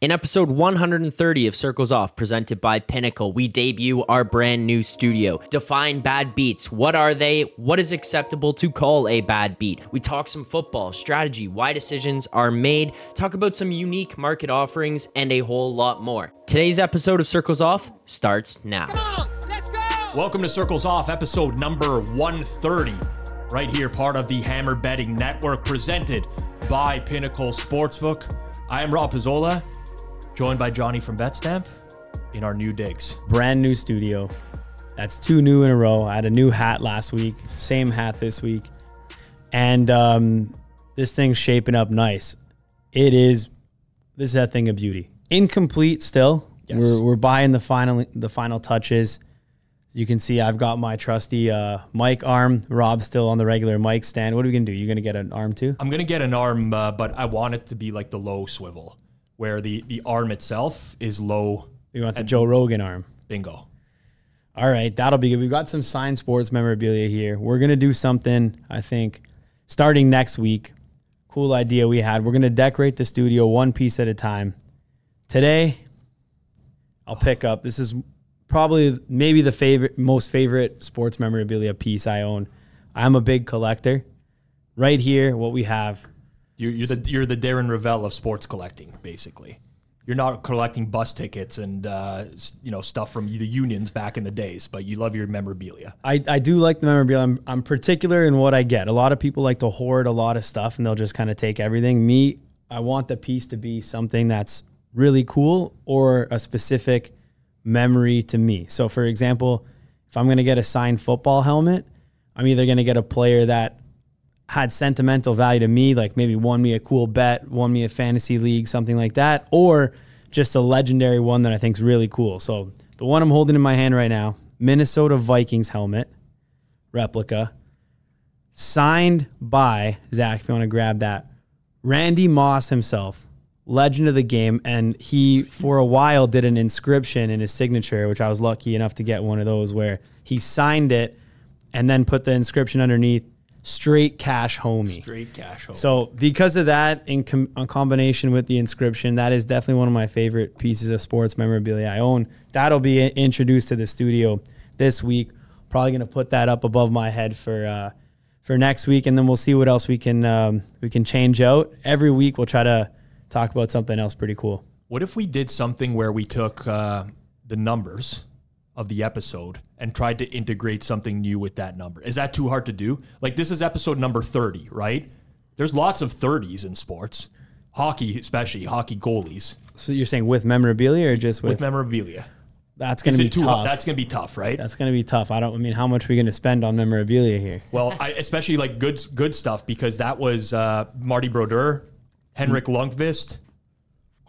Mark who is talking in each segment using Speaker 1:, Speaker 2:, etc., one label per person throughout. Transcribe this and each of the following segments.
Speaker 1: In episode 130 of Circles Off, presented by Pinnacle, we debut our brand new studio. Define bad beats. What are they? What is acceptable to call a bad beat? We talk some football, strategy, why decisions are made, talk about some unique market offerings, and a whole lot more. Today's episode of Circles Off starts now.
Speaker 2: Welcome to Circles Off, episode number 130. Right here, part of the Hammer Betting Network, presented by Pinnacle Sportsbook. I am Rob Pizzola, joined by Johnny from BetStamp in our new digs.
Speaker 3: brand new studio. That's two new in a row. I had a new hat last week, same hat this week, and um, this thing's shaping up nice. It is. This is that thing of beauty. Incomplete still.
Speaker 2: Yes.
Speaker 3: We're we're buying the final the final touches. You can see I've got my trusty uh, mic arm. Rob's still on the regular mic stand. What are we gonna do? You gonna get an arm too?
Speaker 2: I'm gonna get an arm, uh, but I want it to be like the low swivel, where the the arm itself is low.
Speaker 3: You want the Joe Rogan arm?
Speaker 2: Bingo.
Speaker 3: All right, that'll be good. We've got some signed sports memorabilia here. We're gonna do something, I think, starting next week. Cool idea we had. We're gonna decorate the studio one piece at a time. Today, I'll pick up. This is probably maybe the favorite, most favorite sports memorabilia piece I own. I'm a big collector. Right here, what we have.
Speaker 2: You're, you're the you're the Darren Rovell of sports collecting, basically. You're not collecting bus tickets and uh, you know stuff from the unions back in the days, but you love your memorabilia.
Speaker 3: I, I do like the memorabilia. I'm, I'm particular in what I get. A lot of people like to hoard a lot of stuff and they'll just kind of take everything. Me, I want the piece to be something that's really cool or a specific memory to me. So, for example, if I'm going to get a signed football helmet, I'm either going to get a player that had sentimental value to me, like maybe won me a cool bet, won me a fantasy league, something like that, or just a legendary one that I think is really cool. So the one I'm holding in my hand right now, Minnesota Vikings helmet replica, signed by Zach. If you want to grab that, Randy Moss himself, legend of the game, and he for a while did an inscription in his signature, which I was lucky enough to get one of those where he signed it and then put the inscription underneath straight cash homie.
Speaker 2: Straight cash. Home.
Speaker 3: So because of that, in, com- in combination with the inscription, that is definitely one of my favorite pieces of sports memorabilia I own. That'll be introduced to the studio this week. Probably going to put that up above my head for uh, for next week, and then we'll see what else we can um, we can change out. Every week we'll try to talk about something else pretty cool.
Speaker 2: What if we did something where we took uh, the numbers of the episode and tried to integrate something new with that number? Is that too hard to do? Like this is episode number 30, right? There's lots of 30s in sports. Hockey, especially hockey goalies
Speaker 3: So you're saying with memorabilia or just with,
Speaker 2: with memorabilia.
Speaker 3: that's going to be tough.
Speaker 2: That's going to be tough, right?
Speaker 3: that's going to be tough. I don't. I mean, how much are we going to spend on memorabilia here?
Speaker 2: well, I, especially like good good stuff because that was uh, Marty Brodeur, Henrik Lundqvist.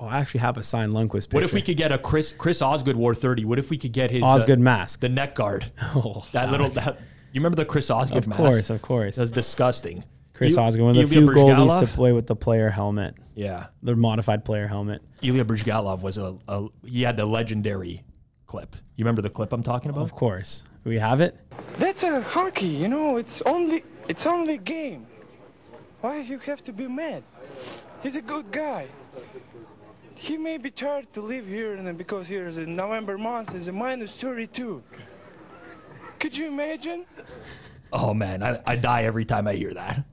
Speaker 3: Oh, I actually have a signed Lundqvist picture.
Speaker 2: What if we could get a Chris Chris Osgood wore 30? What if we could get his uh,
Speaker 3: Osgood mask?
Speaker 2: the neck guard?
Speaker 3: Oh,
Speaker 2: That little that you remember the Chris Osgood
Speaker 3: Of
Speaker 2: mask?
Speaker 3: course, of course.
Speaker 2: That's disgusting.
Speaker 3: Chris
Speaker 2: Il-
Speaker 3: Osgood, one of the
Speaker 2: Ilya
Speaker 3: few goalies to play with the player helmet,
Speaker 2: Yeah,
Speaker 3: the modified player helmet.
Speaker 2: Ilya Bryzgalov was a, a he had the legendary clip. You remember the clip I'm talking about?
Speaker 3: Of course, we have it.
Speaker 4: That's a hockey, you know. It's only it's only game. Why you have to be mad? He's a good guy. He may be tired to live here, and because here is a November month is a minus 32. Could you imagine?
Speaker 2: Oh man, I, I die every time I hear that.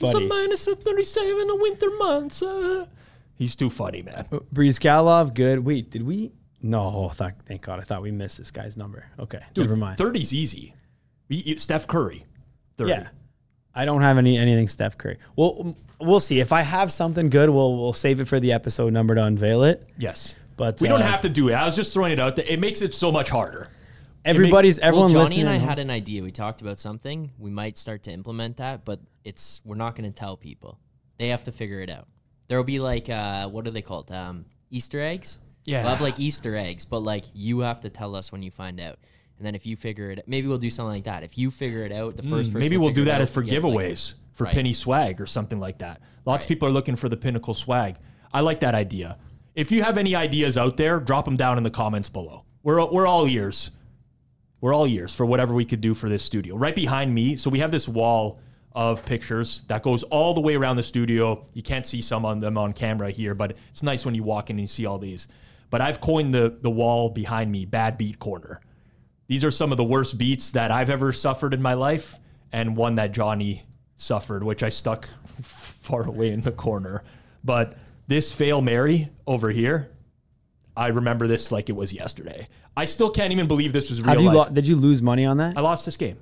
Speaker 2: It's a
Speaker 3: Buddy.
Speaker 2: minus of 37 in the winter months. Uh. He's too funny, man.
Speaker 3: Breeze Galov, good. Wait, did we? No, thank, thank God. I thought we missed this guy's number. Okay,
Speaker 2: Dude,
Speaker 3: never mind.
Speaker 2: 30's easy. We- you- Steph Curry. 30.
Speaker 3: Yeah, I don't have any anything Steph Curry. Well, we'll see. If I have something good, we'll we'll save it for the episode number to unveil it.
Speaker 2: Yes.
Speaker 3: But
Speaker 2: we don't
Speaker 3: uh,
Speaker 2: have to do it. I was just throwing it out there. It makes it so much harder.
Speaker 3: Everybody's
Speaker 1: Well,
Speaker 3: everyone
Speaker 1: Johnny
Speaker 3: listening.
Speaker 1: and I had an idea. We talked about something. We might start to implement that, but it's we're not going to tell people. They have to figure it out. There will be like uh, what are they called? Um, Easter eggs.
Speaker 2: Yeah.
Speaker 1: Love like Easter eggs, but like you have to tell us when you find out. And then if you figure it, maybe we'll do something like that. If you figure it out, the first person.
Speaker 2: Hmm, Maybe we'll do that
Speaker 1: out
Speaker 2: for
Speaker 1: will get, like-
Speaker 2: giveaways for
Speaker 1: Right.
Speaker 2: penny swag or something like that. Lots of people are looking for the pinnacle swag. I like that idea. If you have any ideas out there, drop them down in the comments below. We're we're all ears. We're all ears for whatever we could do for this studio. Right behind me, so we have this wall of pictures that goes all the way around the studio. You can't see some on them on camera here, but it's nice when you walk in and you see all these. But I've coined the the wall behind me bad beat corner. These are some of the worst beats that I've ever suffered in my life, and one that Johnny suffered, which I stuck far away in the corner. But this fail Mary over here, I remember this like it was yesterday. I still can't even believe this was real
Speaker 3: Have you lo- did you lose money on that?
Speaker 2: I lost this game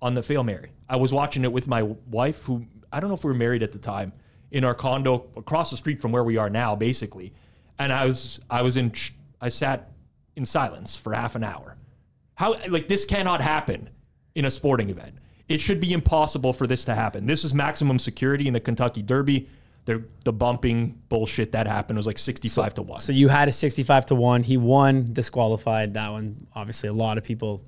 Speaker 2: on the fail Mary. I was watching it with my wife, who I don't know if we were married at the time, in our condo across the street from where we are now, basically. And I was I was in I sat in silence for half an hour. How like this cannot happen in a sporting event. It should be impossible for this to happen. This is maximum security in the Kentucky Derby. The the bumping bullshit that happened was like sixty five to one.
Speaker 3: So you had a 65 to 1. He won, disqualified. That one, obviously, a lot of people,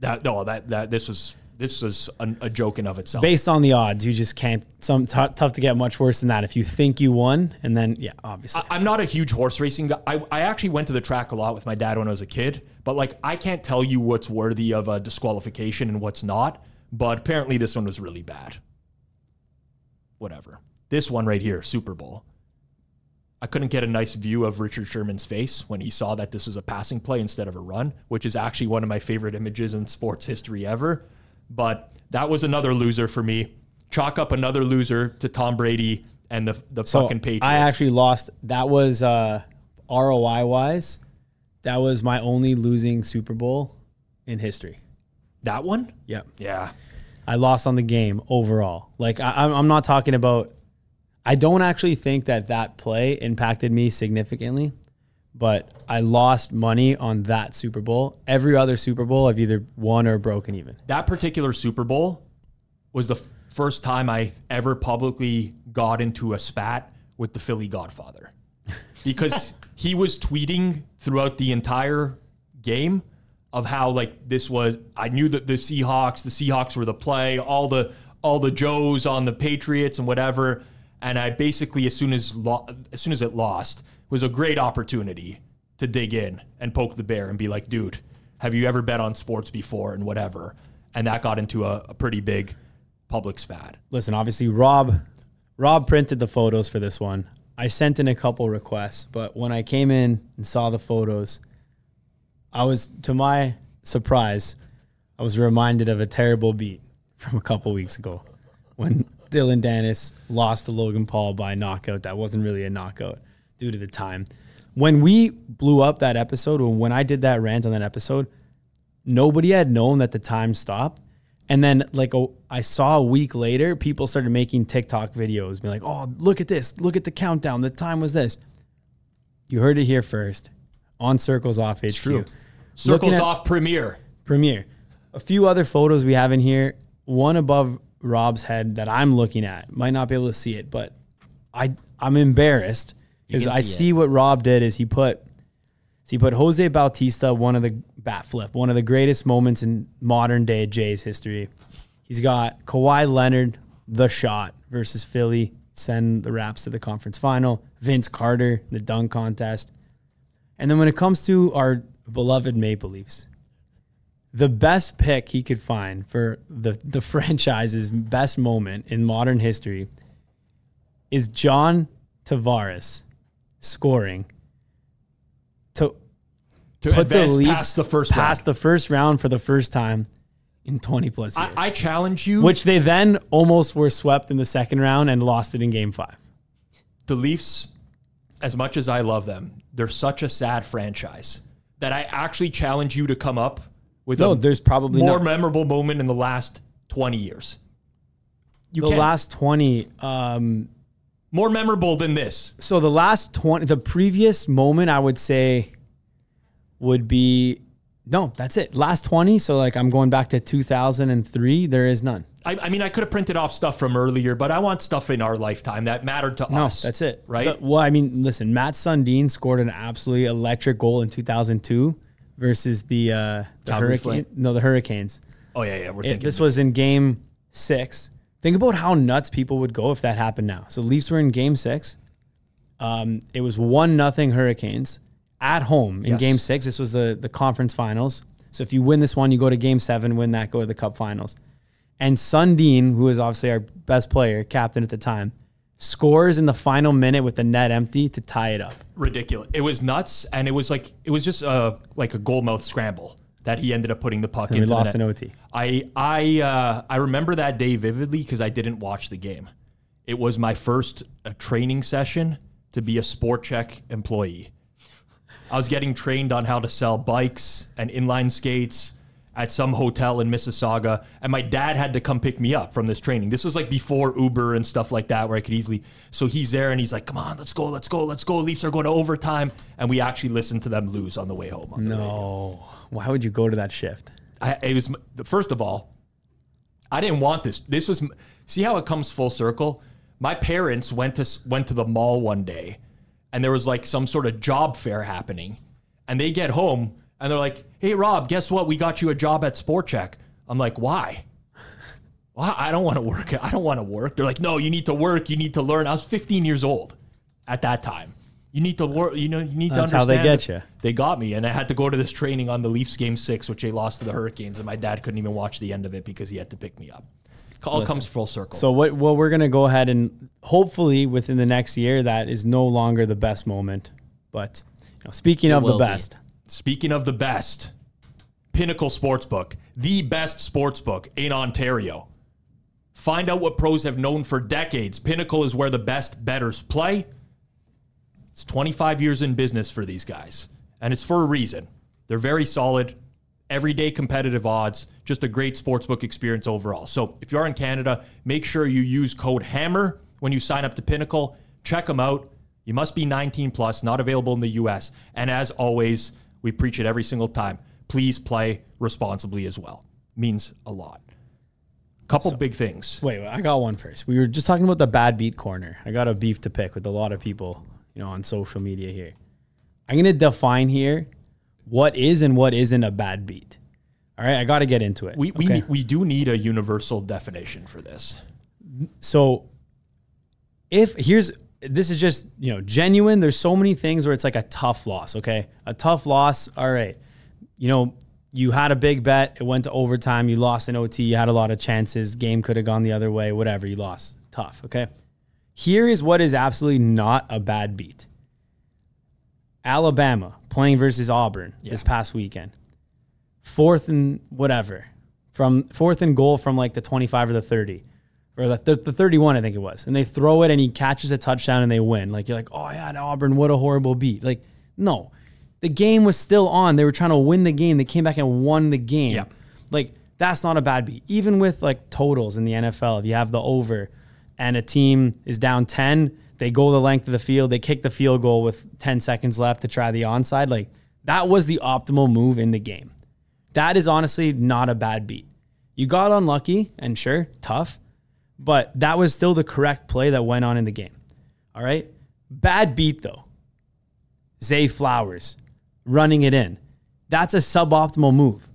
Speaker 2: that no that that this was this was a, a joke in of itself.
Speaker 3: based on the odds, you just can't, some t- tough to get much worse than that. If you think you won, and then, yeah, obviously.
Speaker 2: I- I'm not a huge horse racing guy. I, I actually went to the track a lot with my dad when I was a kid, but like I can't tell you what's worthy of a disqualification and what's not. But apparently this one was really bad. Whatever. This one right here, Super Bowl. I couldn't get a nice view of Richard Sherman's face when he saw that this was a passing play instead of a run, which is actually one of my favorite images in sports history ever. But that was another loser for me. Chalk up another loser to Tom Brady and the the
Speaker 3: so
Speaker 2: fucking Patriots.
Speaker 3: I actually lost. That was uh, ROI wise, that was my only losing Super Bowl in history.
Speaker 2: that one?
Speaker 3: Yep.
Speaker 2: Yeah.
Speaker 3: I lost on the game overall. Like I, I'm, I'm not talking about. I don't actually think that that play impacted me significantly, but I lost money on that Super Bowl. Every other Super Bowl, I've either won or broken even.
Speaker 2: that particular Super Bowl was the f- first time I ever publicly got into a spat with the Philly Godfather because he was tweeting throughout the entire game of how like this was I knew that the Seahawks the Seahawks were the play all the all the Joes on the Patriots and whatever. And I basically as soon as lo- as soon as it lost was a great opportunity to dig in and poke the bear and be like dude have you ever bet on sports before? and whatever. And that got into a, a pretty big public spat.
Speaker 3: Listen, obviously Rob, Rob printed the photos for this one. I sent in a couple requests, but when I came in and saw the photos, I was to my surprise, I was reminded of a terrible beat from a couple weeks ago when Dillon Danis lost to Logan Paul by knockout. That wasn't really a knockout due to the time. When we blew up that episode, when I did that rant on that episode, nobody had known that the time stopped. And then, like, a, I saw a week later, people started making TikTok videos, being like, "Oh, look at this! Look at the countdown. The time was this." You heard it here first on Circles Off HQ.
Speaker 2: true. Circles
Speaker 3: at-
Speaker 2: off premiere
Speaker 3: Premiere. A few other photos we have in here. One above Rob's head that I'm looking at. Might not be able to see it, but I I'm embarrassed because I
Speaker 1: see
Speaker 3: see what Rob did is he put so he put Jose Bautista, one of the bat flip, one of the greatest moments in modern day Jays history. He's got Kawhi Leonard, the shot versus Philly, send the Raps to the conference final. Vince Carter, the dunk contest. And then when it comes to our beloved Maple Leafs, the best pick he could find for the, the franchise's best moment in modern history is John Tavares scoring to
Speaker 2: to
Speaker 3: put the
Speaker 2: advance
Speaker 3: Leafs
Speaker 2: past the first
Speaker 3: past
Speaker 2: round.
Speaker 3: the first round for the first time in 20 plus years.
Speaker 2: I, I challenge you.
Speaker 3: which they then almost were swept in the second round and lost it in game five.
Speaker 2: the Leafs, as much as I love them, they're such a sad franchise that I actually challenge you to come up with
Speaker 3: No,
Speaker 2: a
Speaker 3: there's probably
Speaker 2: more
Speaker 3: not.
Speaker 2: memorable moment in the last 20 years. You
Speaker 3: the
Speaker 2: can't.
Speaker 3: last 20 um
Speaker 2: more memorable than this.
Speaker 3: so the last 20 the previous moment i would say would be no that's it last 20 so like i'm going back to 2003 there is none
Speaker 2: I, I mean, I could have printed off stuff from earlier, but I want stuff in our lifetime that mattered to
Speaker 3: No,
Speaker 2: us.
Speaker 3: that's it.
Speaker 2: Right?
Speaker 3: The- well, I mean, listen, Mats Sundin scored an absolutely electric goal in 2002 versus the uh, the Hurricane. No, the Hurricanes.
Speaker 2: oh yeah, yeah. We're
Speaker 3: It-
Speaker 2: thinking
Speaker 3: this was in Game Six. Think about how nuts people would go if that happened now. So Leafs were in Game Six. Um, it was one nothing Hurricanes at home in
Speaker 2: Yes.
Speaker 3: Game Six. This was the the conference finals. So if you win this one, you go to Game Seven. Win that, go to the Cup Finals. And Sundin, who was obviously our best player, captain at the time, scores in the final minute with the net empty to tie it up.
Speaker 2: ridiculous. It was nuts, and it was like it was just uh, like a goal mouth scramble that he ended up putting the puck
Speaker 3: And we
Speaker 2: into.
Speaker 3: lost in OT.
Speaker 2: I I uh, I remember that day vividly because I didn't watch the game. It was my first uh, training session to be a Sport Chek employee. I was getting trained on how to sell bikes and inline skates at some hotel in Mississauga, and my dad had to come pick me up from this training. This was like before Uber and stuff like that, where I could easily. So he's there, and he's like, "Come on, let's go, let's go, let's go." Leafs are going to overtime, and we actually listened to them lose on the way home.
Speaker 3: No, why would you go to that shift?
Speaker 2: I, it was first of all, I didn't want this. This was see how it comes full circle. My parents went to went to the mall one day, and there was like some sort of job fair happening, and they get home and they're like, "Hey Rob, guess what? We got you a job at Sport Chek." I'm like, "Why?" Well, I don't want to work. I don't want to work. They're like, "No, you need to work. You need to learn." I was 15 years old at that time. You need to work. You know, you need
Speaker 3: That's
Speaker 2: to
Speaker 3: how they get you.
Speaker 2: They got me, and I had to go to this training on the Leafs game six, which they lost to the Hurricanes, and my dad couldn't even watch the end of it because he had to pick me up. All comes full circle.
Speaker 3: So what? Well, we're gonna go ahead and hopefully within the next year, that is no longer the best moment. But you know, speaking of the
Speaker 1: best, be.
Speaker 2: Speaking of the best, Pinnacle Sportsbook, the best sportsbook in Ontario. Find out what pros have known for decades. Pinnacle is where the best betters play. It's 25 years in business for these guys, and it's for a reason. They're very solid, everyday competitive odds, just a great sportsbook experience overall. So if you are in Canada, make sure you use code HAMMER when you sign up to Pinnacle. Check them out. You must be 19 plus, not available in the US. And as always, we preach it every single time. Please play responsibly as well. Means a lot. Couple big things.
Speaker 3: wait, wait, I got one first. We were just talking about the bad beat corner. I got a beef to pick with a lot of people, you know, on social media here. I'm gonna define here what is and what isn't a bad beat. All right, I got to get into it.
Speaker 2: We, we,
Speaker 3: okay?
Speaker 2: need- we do need a universal definition for this.
Speaker 3: so if here's this is just you know genuine. There's so many things where it's like a tough loss okay? A tough loss all right. You know you had a big bet it went to overtime you lost in ot you had a lot of chances game could have gone the other way whatever you lost. Tough okay? Here is what is absolutely not a bad beat. Alabama playing versus auburn this past weekend. Fourth and whatever. From fourth and goal from like the 25 or the 30 or the, the, the 31 i think it was. And they throw it and he catches a touchdown and they win. Like you're like oh yeah auburn what a horrible beat. Like no. The game was still on. They were trying to win the game. They came back and won the game.
Speaker 2: Yeah.
Speaker 3: like that's not a bad beat. Even with like totals in the nfl if you have the over and a team is down 10 they go the length of the field they kick the field goal with 10 seconds left to try the onside like that was the optimal move in the game. That is honestly not a bad beat. You got unlucky and sure, tough, but that was still the correct play that went on in the game. All right. Bad beat though. Zay Flowers running it in. That's a suboptimal move.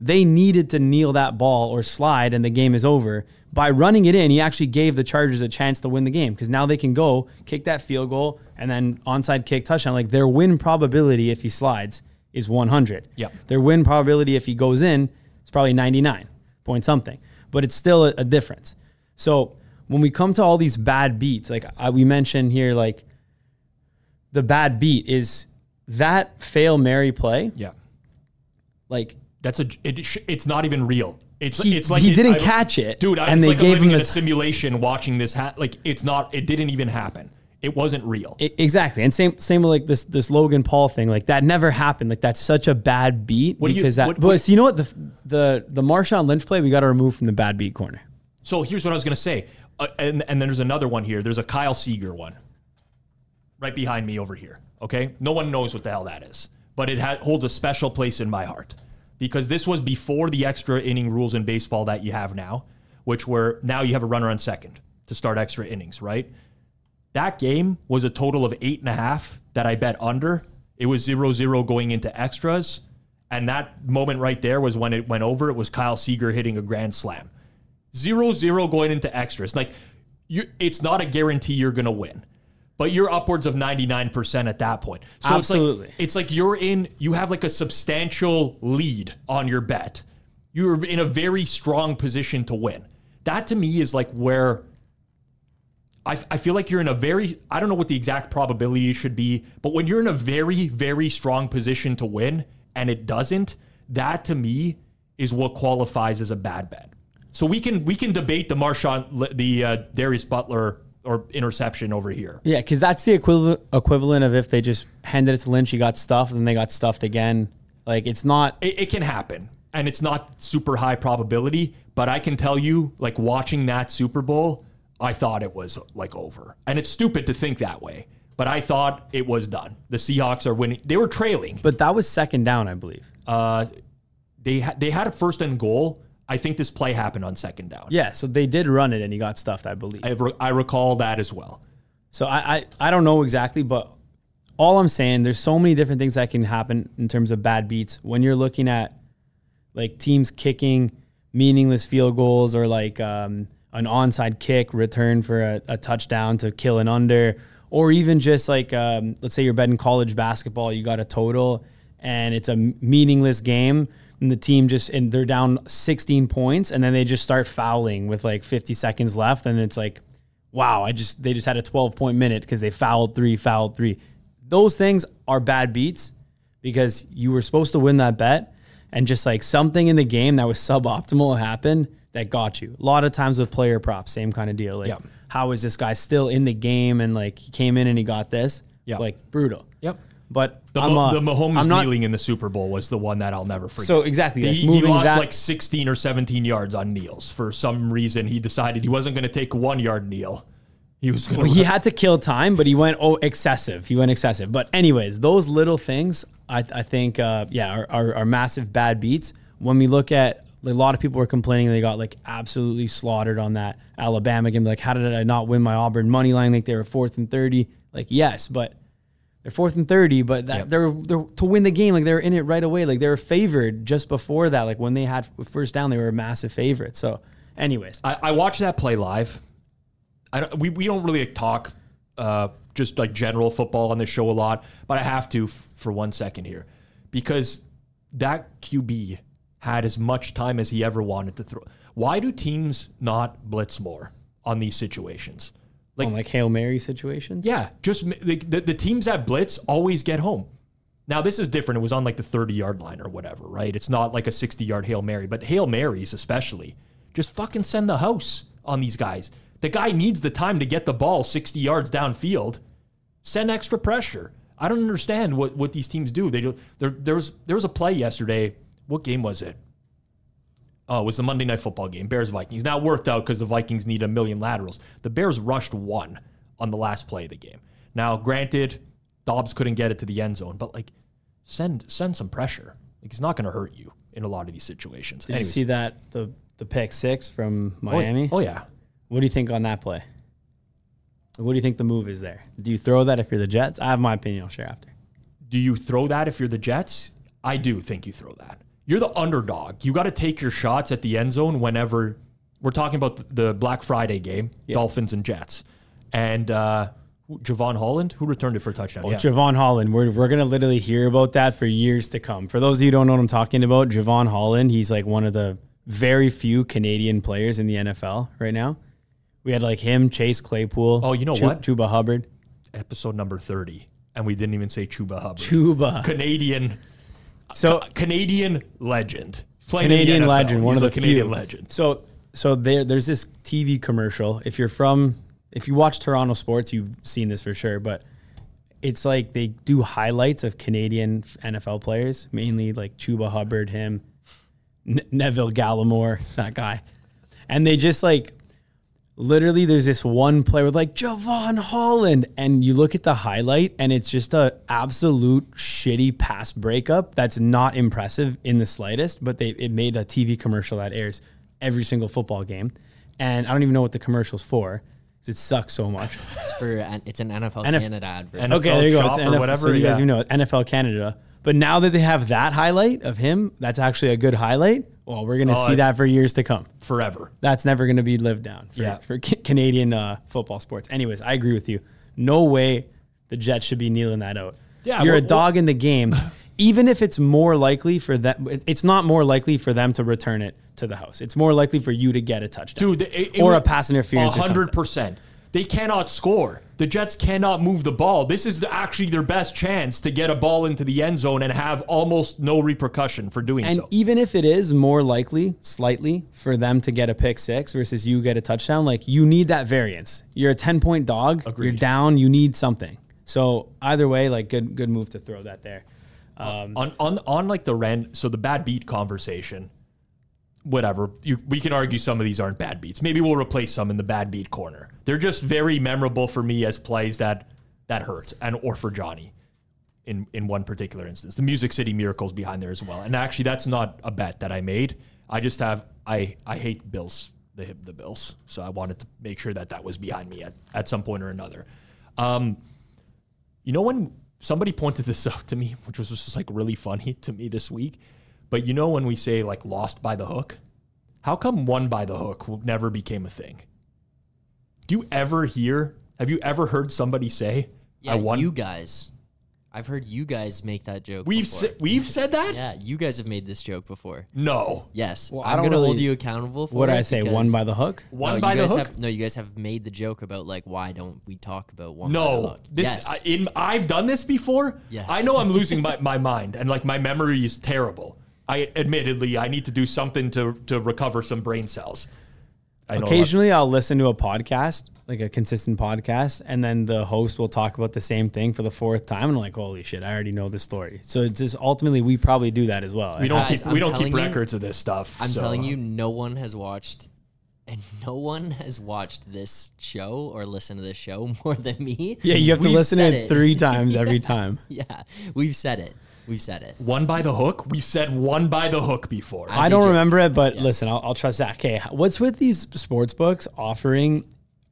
Speaker 3: They needed to kneel that ball or slide and the game is over. By running it in, he actually gave the Chargers a chance to win the game because now they can go kick that field goal and then onside kick touchdown. Like their win probability if he slides is 100.
Speaker 2: Yep.
Speaker 3: Their win probability if he goes in is probably 99 point something, but it's still a, a difference. So when we come to all these bad beats, like I, we mentioned here, like the bad beat is that fail Mary play.
Speaker 2: Yeah.
Speaker 3: Like
Speaker 2: That's a. It, it's not even real. It's
Speaker 3: He-
Speaker 2: it's like
Speaker 3: he
Speaker 2: it-
Speaker 3: didn't
Speaker 2: I-
Speaker 3: catch it,
Speaker 2: dude. I,
Speaker 3: and they
Speaker 2: like
Speaker 3: gave him
Speaker 2: a simulation watching this. Ha- like it's not. It didn't even happen. It wasn't real.
Speaker 3: I- exactly, and same same with like this this Logan Paul thing. Like that never happened. Like that's such a bad beat
Speaker 2: What do you-
Speaker 3: because that.
Speaker 2: what-
Speaker 3: but
Speaker 2: what-
Speaker 3: so you know what the the the Marshawn Lynch play we got to remove from the bad beat corner.
Speaker 2: So here's what I was going to say. Uh, and, and then there's another one here. There's a Kyle Seager one right behind me over here. Okay. No one knows what the hell that is, but it ha- holds a special place in my heart because this was before the extra inning rules in baseball that you have now. which were now you have a runner on second to start extra innings, right? That game was a total of eight and a half that I bet under. It was zero zero going into extras. And that moment right there was when it went over. It was Kyle Seager hitting a grand slam. Zero zero going into extras. Like, you, it's not a guarantee you're going to win, but you're upwards of 99% at that point. So
Speaker 3: Absolutely.
Speaker 2: It's like, it's like you're in, you have like a substantial lead on your bet. You're in a very strong position to win. That to me is like where I, I feel like you're in a very, I don't know what the exact probability should be, but when you're in a very, very strong position to win and it doesn't, that to me is what qualifies as a bad bet. So we can we can debate the Marshawn the uh, Darius Butler or interception over here.
Speaker 3: Yeah, because that's the equivalent equivalent of if they just handed it to Lynch, he got stuffed, and then they got stuffed again. Like it's not.
Speaker 2: It, it can happen, and it's not super high probability. But I can tell you, like watching that Super Bowl, I thought it was like over, and it's stupid to think that way. But I thought it was done. The Seahawks are winning. They were trailing.
Speaker 3: But that was second down, I believe.
Speaker 2: Uh, they ha- they had a first and goal. I think this play happened on second down.
Speaker 3: Yeah, so they did run it, and he got stuffed, I believe.
Speaker 2: I, re- I recall that as well.
Speaker 3: So I, I I don't know exactly, but all I'm saying, there's so many different things that can happen in terms of bad beats when you're looking at like teams kicking meaningless field goals or like um, an onside kick return for a, a touchdown to kill an under, or even just like um, let's say you're betting college basketball, you got a total and it's a meaningless game. And the team just and they're down 16 points, and then they just start fouling with like 50 seconds left, and it's like wow, I just they just had a 12 point minute because they fouled three, fouled three. Those things are bad beats because you were supposed to win that bet, and just like something in the game that was suboptimal happened that got you. A lot of times with player props, same kind of deal. Like,
Speaker 2: Yeah.
Speaker 3: how is this guy still in the game and like he came in and he got this?
Speaker 2: Yeah.
Speaker 3: like brutal. But
Speaker 2: The,
Speaker 3: I'm, uh,
Speaker 2: the Mahomes
Speaker 3: I'm not,
Speaker 2: kneeling in the Super Bowl was the one that I'll never forget.
Speaker 3: So exactly, like,
Speaker 2: he, lost
Speaker 3: that-
Speaker 2: like 16 or 17 yards on kneels for some reason. He decided he wasn't going to take one yard kneel. He was
Speaker 3: Well, he had to kill time, but he went oh excessive. He went excessive. But anyways, those little things, I, I think, uh, yeah, are, are, are massive bad beats. When we look at a lot of people were complaining they got like absolutely slaughtered on that Alabama game. Like, how did I not win my Auburn money line? Like they were fourth and thirty. Like yes, but they're fourth and thirty. But that
Speaker 2: Yep.
Speaker 3: they're they're to win the game. Like they were in it right away. Like they were favored just before that. Like when they had first down, they were a massive favorite. So, anyways,
Speaker 2: I, I watched that play live. I don't, we, we don't really talk uh, just like general football on this show a lot, but I have to f- for one second here because that QB had as much time as he ever wanted to throw. Why do teams not blitz more on these situations? Like,
Speaker 3: on like hail mary situations.
Speaker 2: yeah, just like the, the teams that blitz always get home. Now this is different. It was on like the 30 yard line or whatever, right? It's not like a 60 yard Hail Mary, but Hail Marys especially. Just fucking send the house on these guys. The guy needs the time to get the ball 60 yards downfield. Send extra pressure. I don't understand what, what these teams do. They do there there was there was a play yesterday. What game was it? Oh, it was the Monday night football game, Bears Vikings. Now it worked out because the Vikings need a million laterals. The Bears rushed one on the last play of the game. Now, granted, Dobbs couldn't get it to the end zone, but like send send some pressure. Like it's not going to hurt you in a lot of these situations.
Speaker 3: Did
Speaker 2: Anyways.
Speaker 3: you see that the the pick six from
Speaker 2: Oh, yeah.
Speaker 3: Miami?
Speaker 2: Oh yeah.
Speaker 3: What do you think on that play? What do you think the move is there? Do you throw that if you're the Jets? I have my opinion. I'll share after.
Speaker 2: Do you throw that if you're the Jets? I do think you throw that. You're the underdog. You got to take your shots at the end zone whenever we're talking about the Black Friday game, Dolphins and Jets. And uh Jevon Holland, who returned it for a touchdown.
Speaker 3: Well,
Speaker 2: yeah.
Speaker 3: Jevon Holland, we're, we're going to literally hear about that for years to come. For those of you who don't know what I'm talking about, Jevon Holland, he's like one of the very few Canadian players in the NFL right now. We had like him, Chase Claypool.
Speaker 2: Oh, you know
Speaker 3: Chu-
Speaker 2: what?
Speaker 3: Chuba Hubbard.
Speaker 2: Episode number 30. And we didn't even say Chuba Hubbard.
Speaker 3: Chuba.
Speaker 2: Canadian
Speaker 3: So
Speaker 2: Canadian legend. Playing
Speaker 3: Canadian legend, one
Speaker 2: He's
Speaker 3: of the
Speaker 2: Canadian
Speaker 3: few.
Speaker 2: legend.
Speaker 3: So so there there's this TV commercial. If you're from if you watch Toronto sports, you've seen this for sure, but it's like they do highlights of Canadian NFL players, mainly like Chuba Hubbard, him, N- Neville Gallimore, that guy. And they just like literally there's this one player with like Jevon Holland and you look at the highlight and it's just a absolute shitty pass breakup that's not impressive in the slightest but they it made a TV commercial that airs every single football game and I don't even know what the commercial's for because it sucks so much.
Speaker 1: It's for an, it's an NFL
Speaker 3: NF
Speaker 1: Canada advert.
Speaker 2: And-
Speaker 3: okay, there you go. It's
Speaker 2: or
Speaker 3: NFL,
Speaker 2: whatever,
Speaker 3: So you guys
Speaker 2: yeah.
Speaker 3: you know it, NFL Canada. But now that they have that highlight of him, that's actually a good highlight. Well, we're gonna
Speaker 2: Oh,
Speaker 3: see that for years to come.
Speaker 2: forever.
Speaker 3: That's never gonna be lived down for,
Speaker 2: Yeah.
Speaker 3: for Ca- Canadian uh, football sports. Anyways, I agree with you. No way the Jets should be kneeling that out.
Speaker 2: Yeah,
Speaker 3: you're a
Speaker 2: well-
Speaker 3: dog in the game. Even if it's more likely for that, it's not more likely for them to return it to the house. It's more likely for you to get a touchdown,
Speaker 2: Dude, it, it
Speaker 3: or a pass interference. or something.
Speaker 2: hundred percent. They cannot score. The Jets cannot move the ball. This is the, actually their best chance to get a ball into the end zone and have almost no repercussion for doing
Speaker 3: And
Speaker 2: so.
Speaker 3: And even if it is more likely, slightly, for them to get a pick six versus you get a touchdown, like you need that variance. You're a 10 point dog.
Speaker 2: Agreed.
Speaker 3: You're down. You need something. So either way, like good good move to throw that there. Um,
Speaker 2: on on on like the ren so the bad beat conversation whatever. You, we can argue some of these aren't bad beats. Maybe we'll replace some in the bad beat corner. They're just very memorable for me as plays that that hurt and or for johnny in in one particular instance. The music city miracles behind there as well. And actually that's not a bet that i made. I just have i i hate bills the the bills. So i wanted to make sure that that was behind me at, at some point or another. Um you know when somebody pointed this out to me, which was just like really funny to me this week. But you know when we say like lost by the hook, how come one by the hook never became a thing? Do you ever hear? Have you ever heard somebody say,
Speaker 1: yeah,
Speaker 2: "I won"?
Speaker 1: you guys. I've heard you guys make that joke.
Speaker 2: we've
Speaker 1: before.
Speaker 2: se- we've said that.
Speaker 1: yeah, you guys have made this joke before.
Speaker 2: No,
Speaker 1: Yes,
Speaker 3: Well, I
Speaker 1: I'm
Speaker 3: don't
Speaker 1: gonna hold you accountable for
Speaker 3: what did
Speaker 1: it
Speaker 3: I say? One by the hook?
Speaker 2: one
Speaker 1: no,
Speaker 2: by
Speaker 1: you
Speaker 2: the
Speaker 1: guys
Speaker 2: hook.
Speaker 1: Have, no, you guys have made the joke about like why don't we talk about one by the
Speaker 2: No,
Speaker 1: hook?
Speaker 2: this
Speaker 1: yes.
Speaker 2: I, in I've done this before.
Speaker 1: Yes.
Speaker 2: I know I'm losing my, my mind and like my memory is terrible. I admittedly I need to do something to to recover some brain cells. I
Speaker 3: Occasionally, I'll listen to a podcast, like a consistent podcast, and then the host will talk about the same thing for the fourth time, and I'm like, "Holy shit, I already know the story." So it's just ultimately we probably do that as well.
Speaker 2: we don't
Speaker 1: Guys,
Speaker 2: keep
Speaker 1: I'm
Speaker 2: we don't keep
Speaker 1: telling you-
Speaker 2: records of this stuff.
Speaker 1: I'm
Speaker 2: so-
Speaker 1: telling you, no one has watched, and no one has watched this show or listened to this show more than me.
Speaker 3: Yeah, you have to
Speaker 1: We've
Speaker 3: listen to
Speaker 1: said
Speaker 3: it three times every time.
Speaker 1: Yeah, we've said it. We've said it.
Speaker 2: One by the hook. We've said one by the hook before.
Speaker 1: I-
Speaker 3: I don't remember it, but
Speaker 1: Yes.
Speaker 3: listen, I'll, I'll trust that. Okay, what's with these sports books offering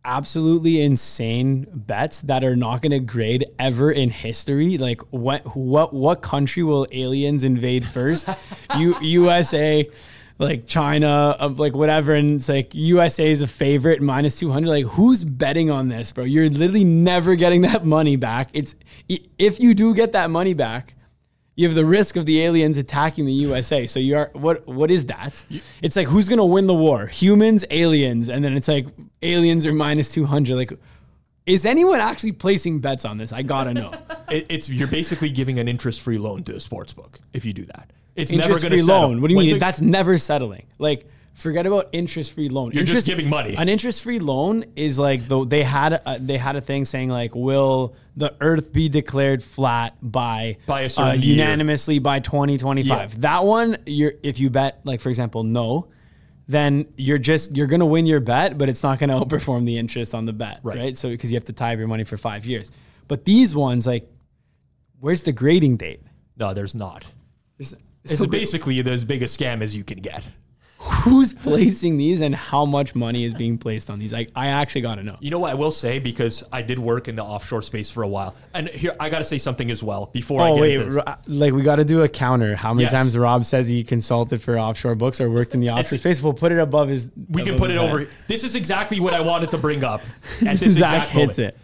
Speaker 3: absolutely insane bets that are not going to grade ever in history? Like, what what what country will aliens invade first? U, USA. Like China, uh, like whatever, and it's like USA is a favorite minus two hundred. Like, who's betting on this, bro? You're literally never getting that money back. It's if you do get that money back, you have the risk of the aliens attacking the USA. So you are what what is that? It's like who's gonna win the war? Humans, aliens, and then it's like aliens are minus two hundred. Like, is anyone actually placing bets on this? I gotta know.
Speaker 2: It, it's you're basically giving an interest-free loan to a sports book if you do that. It's never
Speaker 3: interest
Speaker 2: going
Speaker 3: free
Speaker 2: to settle.
Speaker 3: loan. What do you
Speaker 2: When's
Speaker 3: mean?
Speaker 2: it-
Speaker 3: That's never settling. Like, forget about interest free loan.
Speaker 2: You're just giving money.
Speaker 3: An interest free loan is like though they had a, they had a thing saying like, will the Earth be declared flat by
Speaker 2: By a
Speaker 3: uh,
Speaker 2: certain year.
Speaker 3: unanimously by 2025?
Speaker 2: Yeah.
Speaker 3: That one, you're if you bet like for example no. Then you're just you're gonna win your bet, but it's not gonna outperform the interest on the bet,
Speaker 2: Right.
Speaker 3: right? So because you have to tie up your money for five years. But these ones, like, where's the grading date?
Speaker 2: no, there's not.
Speaker 3: There's-
Speaker 2: It's
Speaker 3: so
Speaker 2: basically as big a scam as you can get.
Speaker 3: Who's placing these and how much money is being placed on these? I, I actually got to know.
Speaker 2: You know what I will say because I did work in the offshore space for a while, and here I got to say something as well before I
Speaker 3: Oh
Speaker 2: get
Speaker 3: wait. Ro- uh, like we got to do a counter. How many
Speaker 2: Yes.
Speaker 3: times Rob says he consulted for offshore books or worked in the offshore
Speaker 2: It's-
Speaker 3: space? We'll put it above his.
Speaker 2: We can put it
Speaker 3: head.
Speaker 2: over. This is exactly what I wanted to bring up at this
Speaker 3: Zach
Speaker 2: exact
Speaker 3: hits
Speaker 2: moment.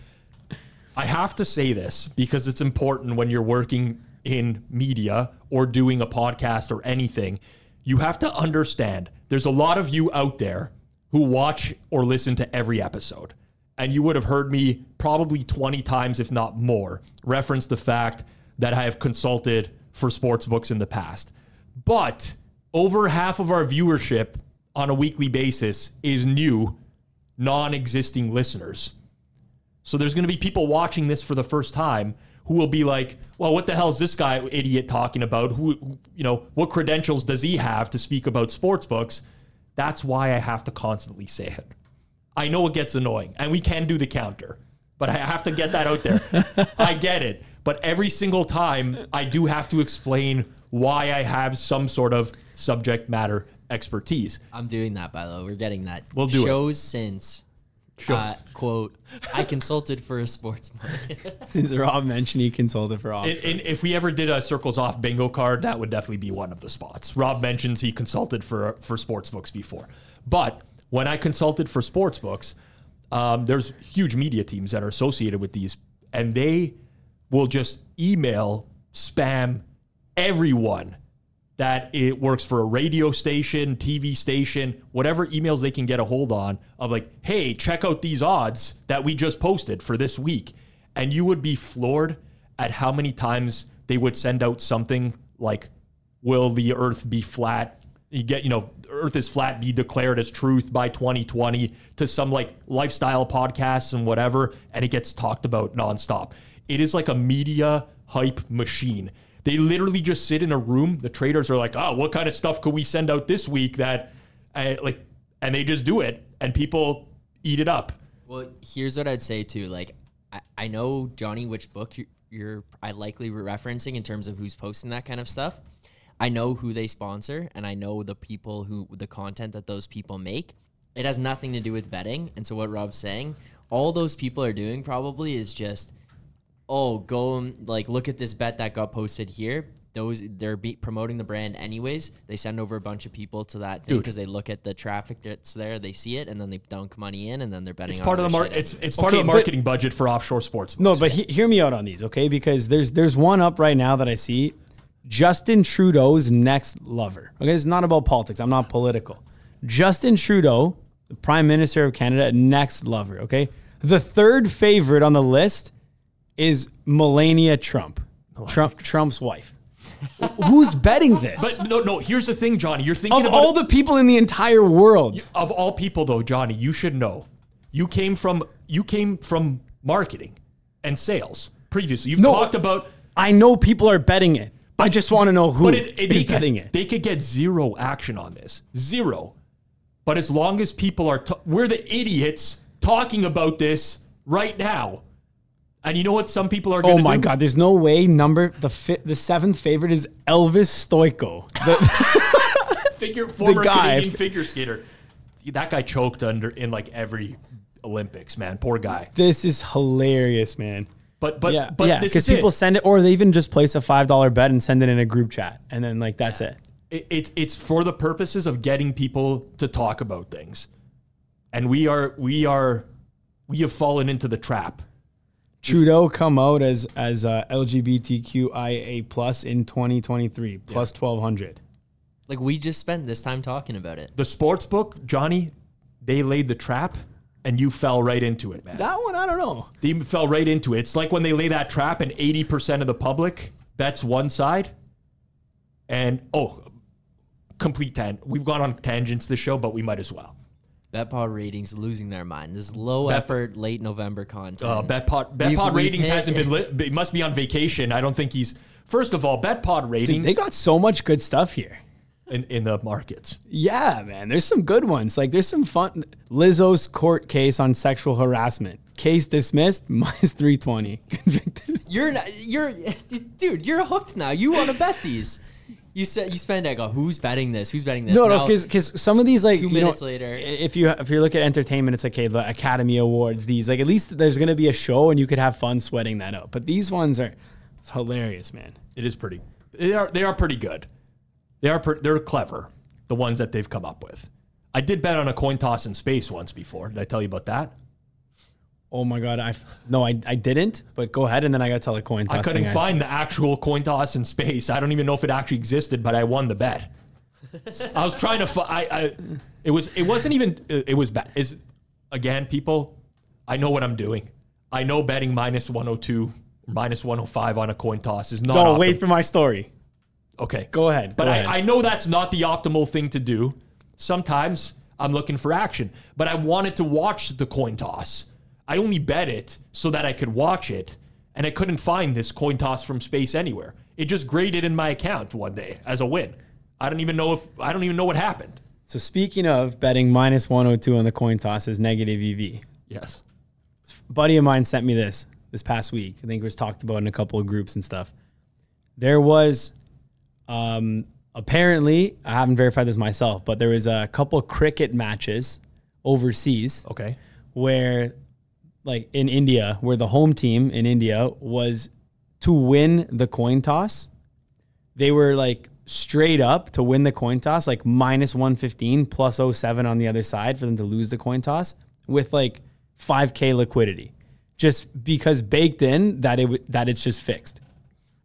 Speaker 3: it.
Speaker 2: I have to say this because it's important when you're working in media or doing a podcast or anything. You have to understand there's a lot of you out there who watch or listen to every episode. And you would have heard me probably 20 times, if not more, reference the fact that I have consulted for sports books in the past. But over half of our viewership on a weekly basis is new, non existing listeners. So there's going to be people watching this for the first time who will be like, "Well, what the hell is this guy idiot talking about? Who, you know, what credentials does he have to speak about sports books?" That's why I have to constantly say it. I know it gets annoying, and we can do the counter, but I have to get that out there. I get it, but every single time I do have to explain why I have some sort of subject matter expertise.
Speaker 1: I'm doing that by the way. We're getting that.
Speaker 2: We'll do it.
Speaker 1: Shows since.
Speaker 2: Shows.
Speaker 1: Uh, quote, I consulted for a sports book.
Speaker 3: Since Rob mentioned he consulted for off.
Speaker 2: And, and if we ever did a circles off bingo card, that would definitely be one of the spots. Rob mentions he consulted for for sports books before, but when I consulted for sports books, um, there's huge media teams that are associated with these, and they will just email spam everyone that it works for a radio station, TV station, whatever emails they can get a hold on of like, hey, check out these odds that we just posted for this week. And you would be floored at how many times they would send out something like, will the earth be flat? You get, you know, earth is flat be declared as truth by 2020 to some like lifestyle podcasts and whatever. And it gets talked about nonstop. It is like a media hype machine. They literally just sit in a room. The traders are like, "Oh, what kind of stuff could we send out this week that, uh, like," and they just do it, and people eat it up.
Speaker 1: Well, here's what I'd say too. Like, I, I know Johnny, which book you're, you're I likely referencing in terms of who's posting that kind of stuff. I know who they sponsor, and I know the people who the content that those people make. It has nothing to do with betting, and so what Rob's saying, all those people are doing probably is just, oh, go and like look at this bet that got posted here. Those they're be promoting the brand anyways. They send over a bunch of people to that thing
Speaker 2: Dude.
Speaker 1: because they look at the traffic that's there, they see it, and then they dunk money in, and then they're betting.
Speaker 2: It's
Speaker 1: on
Speaker 2: part of the
Speaker 1: other
Speaker 2: mar-
Speaker 1: shit.
Speaker 2: It's it's part
Speaker 3: Okay,
Speaker 2: of the
Speaker 3: but-
Speaker 2: marketing budget for offshore sports.
Speaker 3: No, but he, hear me out on these, okay? Because there's there's one up right now that I see. Justin Trudeau's next lover. Okay, it's not about politics. I'm not political. Justin Trudeau, the Prime Minister of Canada, next lover. Okay, the third favorite on the list is Melania Trump, Trump Trump's wife. Who's betting this?
Speaker 2: but no, no. Here's the thing, Johnny. You're thinking
Speaker 3: of
Speaker 2: about
Speaker 3: all the people in the entire world,
Speaker 2: of all people though, Johnny, you should know. You came from you came from marketing and sales previously. You've
Speaker 3: No.
Speaker 2: talked about
Speaker 3: I know people are betting it. I just want to know who
Speaker 2: But
Speaker 3: is
Speaker 2: it, it, they,
Speaker 3: betting
Speaker 2: could,
Speaker 3: it.
Speaker 2: they could get zero action on this. Zero. But as long as people are, t- we're the idiots talking about this right now. And you know what some people are going
Speaker 3: Oh my
Speaker 2: do?
Speaker 3: god, there's no way number the fi- the seventh favorite is Elvis Stojko. The-
Speaker 2: Figure, former
Speaker 3: guy-
Speaker 2: Canadian figure skater. That guy choked under in like every Olympics, man. Poor guy.
Speaker 3: this is hilarious, man.
Speaker 2: But but
Speaker 3: yeah,
Speaker 2: but
Speaker 3: yeah,
Speaker 2: this
Speaker 3: because people
Speaker 2: it.
Speaker 3: send it, or they even just place a five dollar bet and send it in a group chat, and then like that's it.
Speaker 2: it, it's it's for the purposes of getting people to talk about things, and we are we are we have fallen into the trap.
Speaker 3: Trudeau come out as as uh, LGBTQIA plus in 2023 plus 1200.
Speaker 1: like we just spent this time talking about it.
Speaker 2: The sports book, Johnny, they laid the trap, and you fell right into it, man.
Speaker 3: That one I don't know.
Speaker 2: They fell right into it. It's like when they lay that trap, and eighty percent of the public bets one side, and oh, complete tan. We've gone on tangents this show, but we might as well.
Speaker 1: BetPod ratings losing their mind. This low
Speaker 2: Bet-
Speaker 1: effort, late November content.
Speaker 2: Uh, BetPod BetPod ratings
Speaker 1: hit-
Speaker 2: hasn't been lit. He must be on vacation. I don't think he's. First of all, BetPod ratings
Speaker 3: They got so much good stuff here.
Speaker 2: in, in the markets.
Speaker 3: Yeah, man. There's some good ones. Like there's some fun. Lizzo's court case on sexual harassment. Case dismissed. Minus 320. Convicted.
Speaker 1: You're not, you're dude. You're hooked now. You want to bet these. You said you spend. I go. Who's betting this? Who's betting this?
Speaker 3: No, no,
Speaker 1: Now-
Speaker 3: because some of these like
Speaker 1: two
Speaker 3: you know,
Speaker 1: minutes later.
Speaker 3: if you if you look at entertainment, it's like okay, the Academy Awards. These like at least there's gonna be a show and you could have fun sweating that out. But these ones are it's hilarious, man.
Speaker 2: It is pretty. They are they are pretty good. They are per, they're clever. The ones that they've come up with. I did bet on a coin toss in space once before. Did I tell you about that?
Speaker 3: Oh my god, I f- no, I I didn't. But go ahead, and then I got to tell a coin toss.
Speaker 2: I couldn't
Speaker 3: thing
Speaker 2: find the actual coin toss in space. I don't even know if it actually existed, but I won the bet. I was trying to. Fi- I, I. It was. It wasn't even. It it was bad. Is again, people. I know what I'm doing. I know betting minus 102, minus 105 on a coin toss is not.
Speaker 3: No,
Speaker 2: optimal.
Speaker 3: wait for my story.
Speaker 2: Okay.
Speaker 3: Go ahead.
Speaker 2: But
Speaker 3: go
Speaker 2: I,
Speaker 3: ahead.
Speaker 2: I know that's not the optimal thing to do. Sometimes I'm looking for action, but I wanted to watch the coin toss. I only bet it so that I could watch it, and I couldn't find this coin toss from space anywhere. It just graded in my account one day as a win. I don't even know if I don't even know what happened.
Speaker 3: so speaking of betting minus 102 on the coin toss is negative EV.
Speaker 2: Yes.
Speaker 3: buddy of mine sent me this this past week. I think it was talked about in a couple of groups and stuff. There was um, apparently, I haven't verified this myself, but there was a couple cricket matches overseas
Speaker 2: Okay.
Speaker 3: where like in India, where the home team in India was to win the coin toss, they were like straight up to win the coin toss, like minus 115 plus 07 on the other side for them to lose the coin toss with like 5k liquidity. Just because baked in that it that it's just fixed.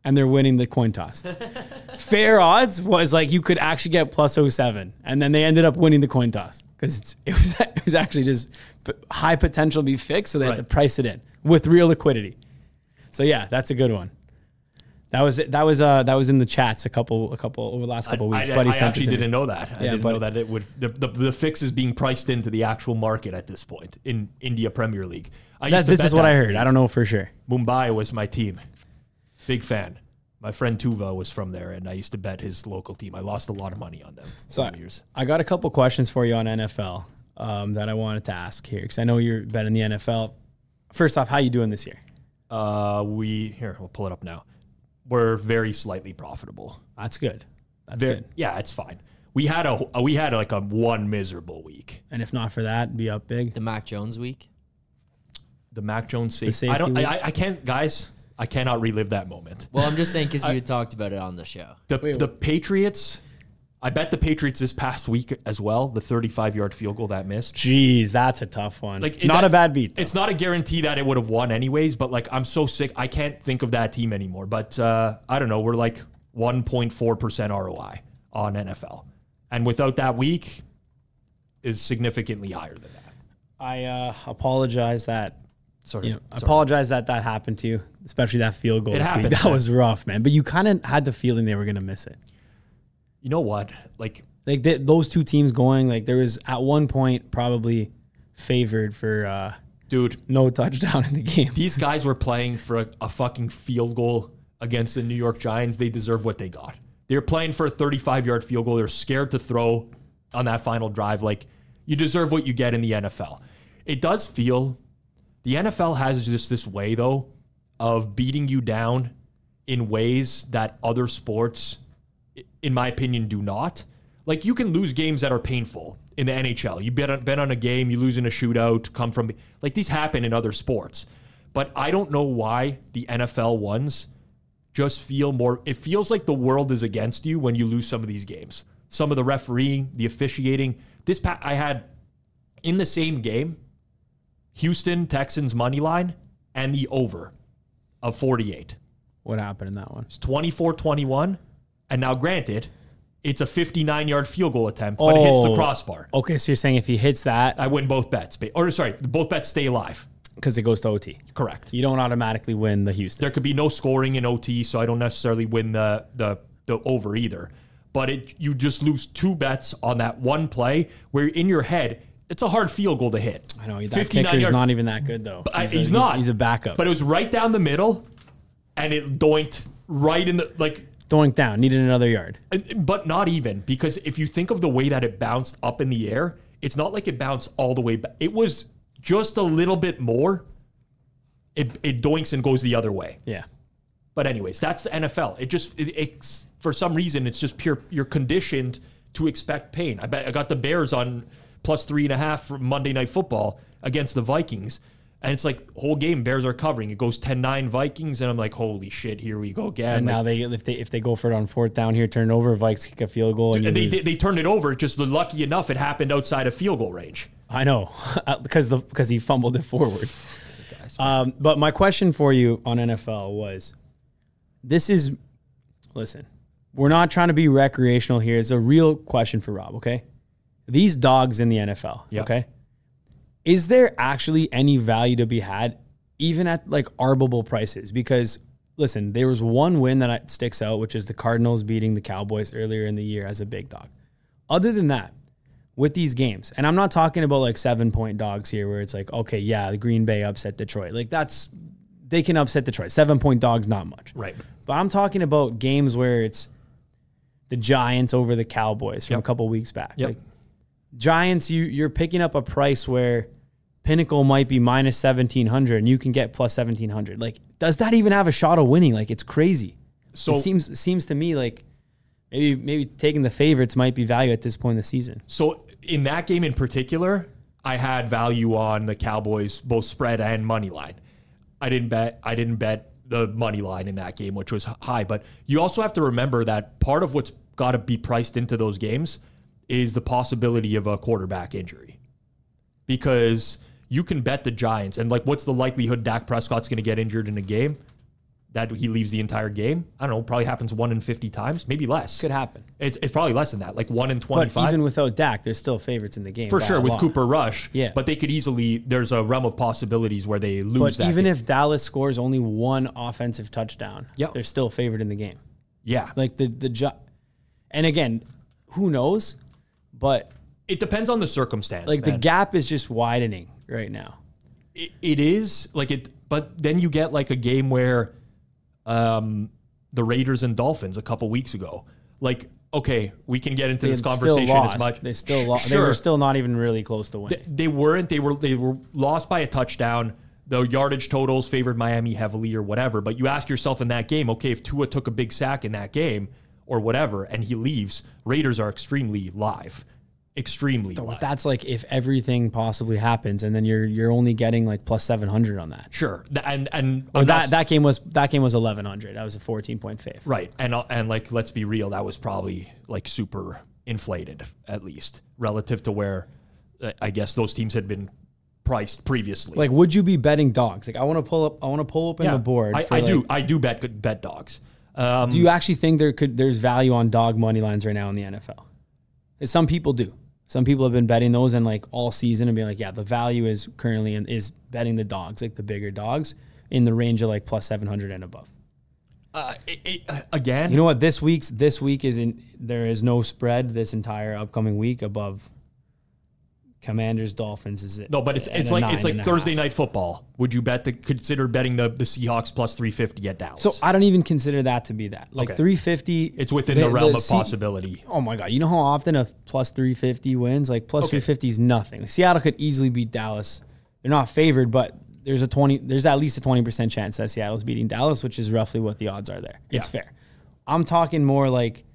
Speaker 3: And they're winning the coin toss. Fair odds was like you could actually get plus 07 and then they ended up winning the coin toss because it was it was actually just high potential to be fixed so they had to price it in with real liquidity. So yeah, that's a good one. That was that was uh that was in the chats a couple a couple over the last couple
Speaker 2: I,
Speaker 3: weeks.
Speaker 2: I-
Speaker 3: Buddy
Speaker 2: I actually didn't know that. I
Speaker 3: Yeah,
Speaker 2: didn't
Speaker 3: but-
Speaker 2: know that it would the, the the fix is being priced into the actual market at this point in India Premier League. I
Speaker 3: That, this is what. I heard. I don't know for sure.
Speaker 2: Mumbai was my team. Big fan. My friend Tuva was from there, and I used to bet his local team. I lost a lot of money on them.
Speaker 3: So
Speaker 2: over the years.
Speaker 3: I got a couple questions for you on NFL um, that I wanted to ask here because I know you're betting the NFL. First off, how you doing this year?
Speaker 2: Uh, we here we'll pull it up now. We're very slightly profitable.
Speaker 3: That's good. That's
Speaker 2: Ver-
Speaker 3: good.
Speaker 2: Yeah, it's fine. We had a we had like a one miserable week.
Speaker 3: And if not for that, be up big.
Speaker 1: The Mac Jones week.
Speaker 2: The Mac Jones safety.
Speaker 3: safety
Speaker 2: I don't.
Speaker 3: week?
Speaker 2: I, I can't, guys. I cannot relive that moment.
Speaker 1: Well, I'm just saying because you talked about it on the show.
Speaker 2: The the Patriots. I bet the Patriots this past week as well. The 35 yard field goal that missed.
Speaker 3: Jeez, that's a tough one.
Speaker 2: Like
Speaker 3: not
Speaker 2: that-
Speaker 3: a bad beat. though.
Speaker 2: It's not a guarantee that it would have won anyways, but like I'm so sick, I can't think of that team anymore. But uh, I don't know, we're like 1.4 percent ROI on NFL, and without that week, is significantly higher than that.
Speaker 3: I uh, apologize that
Speaker 2: Sorry,
Speaker 3: you know, apologize that that happened to you, especially that field goal
Speaker 2: It
Speaker 3: this week. That was rough, man. But you kind of had the feeling they were going to miss it.
Speaker 2: You know what? Like
Speaker 3: Like th- those two teams going, like there was at one point probably favored for uh,
Speaker 2: dude,
Speaker 3: no touchdown in the game.
Speaker 2: these guys were playing for a, a fucking field goal against the New York Giants. They deserve what they got. They're playing for a 35 yard field goal. They're scared to throw on that final drive. Like, you deserve what you get in the NFL. It does feel the NFL has just this way, though, of beating you down in ways that other sports, in my opinion, do not. Like, you can lose games that are painful in the NHL. You bet on, on a game, you lose in a shootout, come from, like, these happen in other sports. But I don't know why the NFL ones just feel more it feels like the world is against you when you lose some of these games some of the refereeing the officiating this pa- i had in the same game houston texans money line and the over of 48
Speaker 3: What happened in that one?
Speaker 2: it's 24-21 and now granted it's a 59 yard field goal attempt but it hits the
Speaker 3: Oh.
Speaker 2: crossbar
Speaker 3: Okay, so you're saying if he hits that
Speaker 2: i win both bets ba- or sorry both bets stay alive
Speaker 3: because it goes to OT,
Speaker 2: correct
Speaker 3: you don't automatically win the Houston.
Speaker 2: there could be no scoring in OT, so I don't necessarily win the the the over either. But it you just lose two bets on that one play where in your head it's a hard field goal to hit.
Speaker 3: I know that
Speaker 2: 59
Speaker 3: kicker is not even that good though.
Speaker 2: I-
Speaker 3: a-
Speaker 2: he's, not.
Speaker 3: He's, a backup.
Speaker 2: But it was right down the middle, and it doinked right in the like.
Speaker 3: Doink down, needed another yard.
Speaker 2: But not even because if you think of the way that it bounced up in the air, it's not like it bounced all the way back. It was just a little bit more. It it doinks and goes the other way.
Speaker 3: Yeah.
Speaker 2: But anyways, that's the NFL. It just it, it's for some reason it's just pure. You're conditioned to expect pain. I bet I got the Bears on plus three and a half for Monday Night Football against the Vikings, and it's like whole game Bears are covering. It goes 10-9 Vikings, and I'm like, holy shit, here we go again.
Speaker 3: And
Speaker 2: Like,
Speaker 3: now they if they if they go for it on fourth down here, turn over, Vikes kick a field goal, and,
Speaker 2: and they, they they turned it over. Just lucky enough, it happened outside of field goal range.
Speaker 3: I know because the because he fumbled it forward. Um, but my question for you on NFL was, this is, listen, we're not trying to be recreational here. It's a real question for Rob. Okay, these dogs in the NFL.
Speaker 2: Yeah.
Speaker 3: Okay, is there actually any value to be had, even at like arbable prices? Because listen, there was one win that sticks out, which is the Cardinals beating the Cowboys earlier in the year as a big dog. Other than that, with these games, and I'm not talking about like seven point dogs here where it's like, okay, yeah, the Green Bay upset Detroit. Like that's, they can upset Detroit. Seven point dogs, not much.
Speaker 2: Right.
Speaker 3: But I'm talking about games where it's the Giants over the Cowboys from
Speaker 2: Yep.
Speaker 3: a couple weeks back.
Speaker 2: Yep.
Speaker 3: Like, Giants, you you're picking up a price where Pinnacle might be minus seventeen hundred, and you can get plus seventeen hundred. Like, does that even have a shot of winning? Like, it's crazy.
Speaker 2: So
Speaker 3: it seems seems to me like maybe maybe taking the favorites might be value at this point in the season.
Speaker 2: So in that game in particular, I had value on the Cowboys both spread and money line. I didn't bet I didn't bet the money line in that game, which was high. But you also have to remember that part of what's got to be priced into those games is the possibility of a quarterback injury. Because you can bet the Giants, and like, what's the likelihood Dak Prescott's going to get injured in a game? That he leaves the entire game? I don't know. Probably happens one in fifty times, maybe less.
Speaker 3: Could happen.
Speaker 2: It's, it's probably less than that, like one in twenty-five.
Speaker 3: But even without Dak, there's still favorites in the game
Speaker 2: for sure with. Cooper Rush.
Speaker 3: Yeah.
Speaker 2: but they could easily. There's a realm of possibilities where they lose.
Speaker 3: But
Speaker 2: that
Speaker 3: even
Speaker 2: game.
Speaker 3: if Dallas scores only one offensive touchdown,
Speaker 2: Yep.
Speaker 3: they're still favored in the game.
Speaker 2: yeah,
Speaker 3: Like the the ju- and again, who knows? But
Speaker 2: it depends on the circumstance.
Speaker 3: like the gap is just widening right now.
Speaker 2: it, it is like it but then you get like a game where um the Raiders and Dolphins a couple weeks ago like okay we can get into
Speaker 3: They
Speaker 2: this conversation as much
Speaker 3: They still lost.
Speaker 2: Sure.
Speaker 3: They were still not even really close to
Speaker 2: they,
Speaker 3: winning.
Speaker 2: they weren't they were they were lost by a touchdown the yardage totals favored Miami heavily or whatever but you ask yourself in that game okay if Tua took a big sack in that game or whatever and he leaves Raiders are extremely live extremely live.
Speaker 3: that's like if everything possibly happens, and then you're you're only getting like plus seven hundred on that.
Speaker 2: sure and and
Speaker 3: Or
Speaker 2: I'm not
Speaker 3: that that game was that game was eleven hundred. That was a fourteen point fave.
Speaker 2: Right. And uh, and like let's be real, that was probably like super inflated at least relative to where uh, I guess those teams had been priced previously.
Speaker 3: Like, would you be betting dogs? Like, I want to pull up. I want to pull up in the board.
Speaker 2: I, I do I do bet bet dogs. Um,
Speaker 3: Do you actually think there could there's value on dog money lines right now in the NFL? Some people do. Some people have been betting those and like all season and being like, yeah, the value is currently in, is betting the dogs, like the bigger dogs, in the range of like plus seven hundred and above.
Speaker 2: uh, it, it, uh, again,
Speaker 3: You know what? This week's this week is in there is no spread this entire upcoming week above Commanders Dolphins. Is it?
Speaker 2: no, but it's it's like it's like Thursday night football. Would you bet the consider betting the the Seahawks plus 350 at Dallas?
Speaker 3: So I don't even consider that to be that. Like
Speaker 2: Okay.
Speaker 3: 350.
Speaker 2: it's within the, realm of
Speaker 3: Se-
Speaker 2: possibility.
Speaker 3: Oh my god! You know how often a plus 350 wins? Like plus
Speaker 2: Okay.
Speaker 3: 350 is nothing. Seattle could easily beat Dallas. They're not favored, but there's a 20. There's at least a 20 percent chance that Seattle's beating Dallas, which is roughly what the odds are there. It's
Speaker 2: Yeah.
Speaker 3: fair. I'm talking more like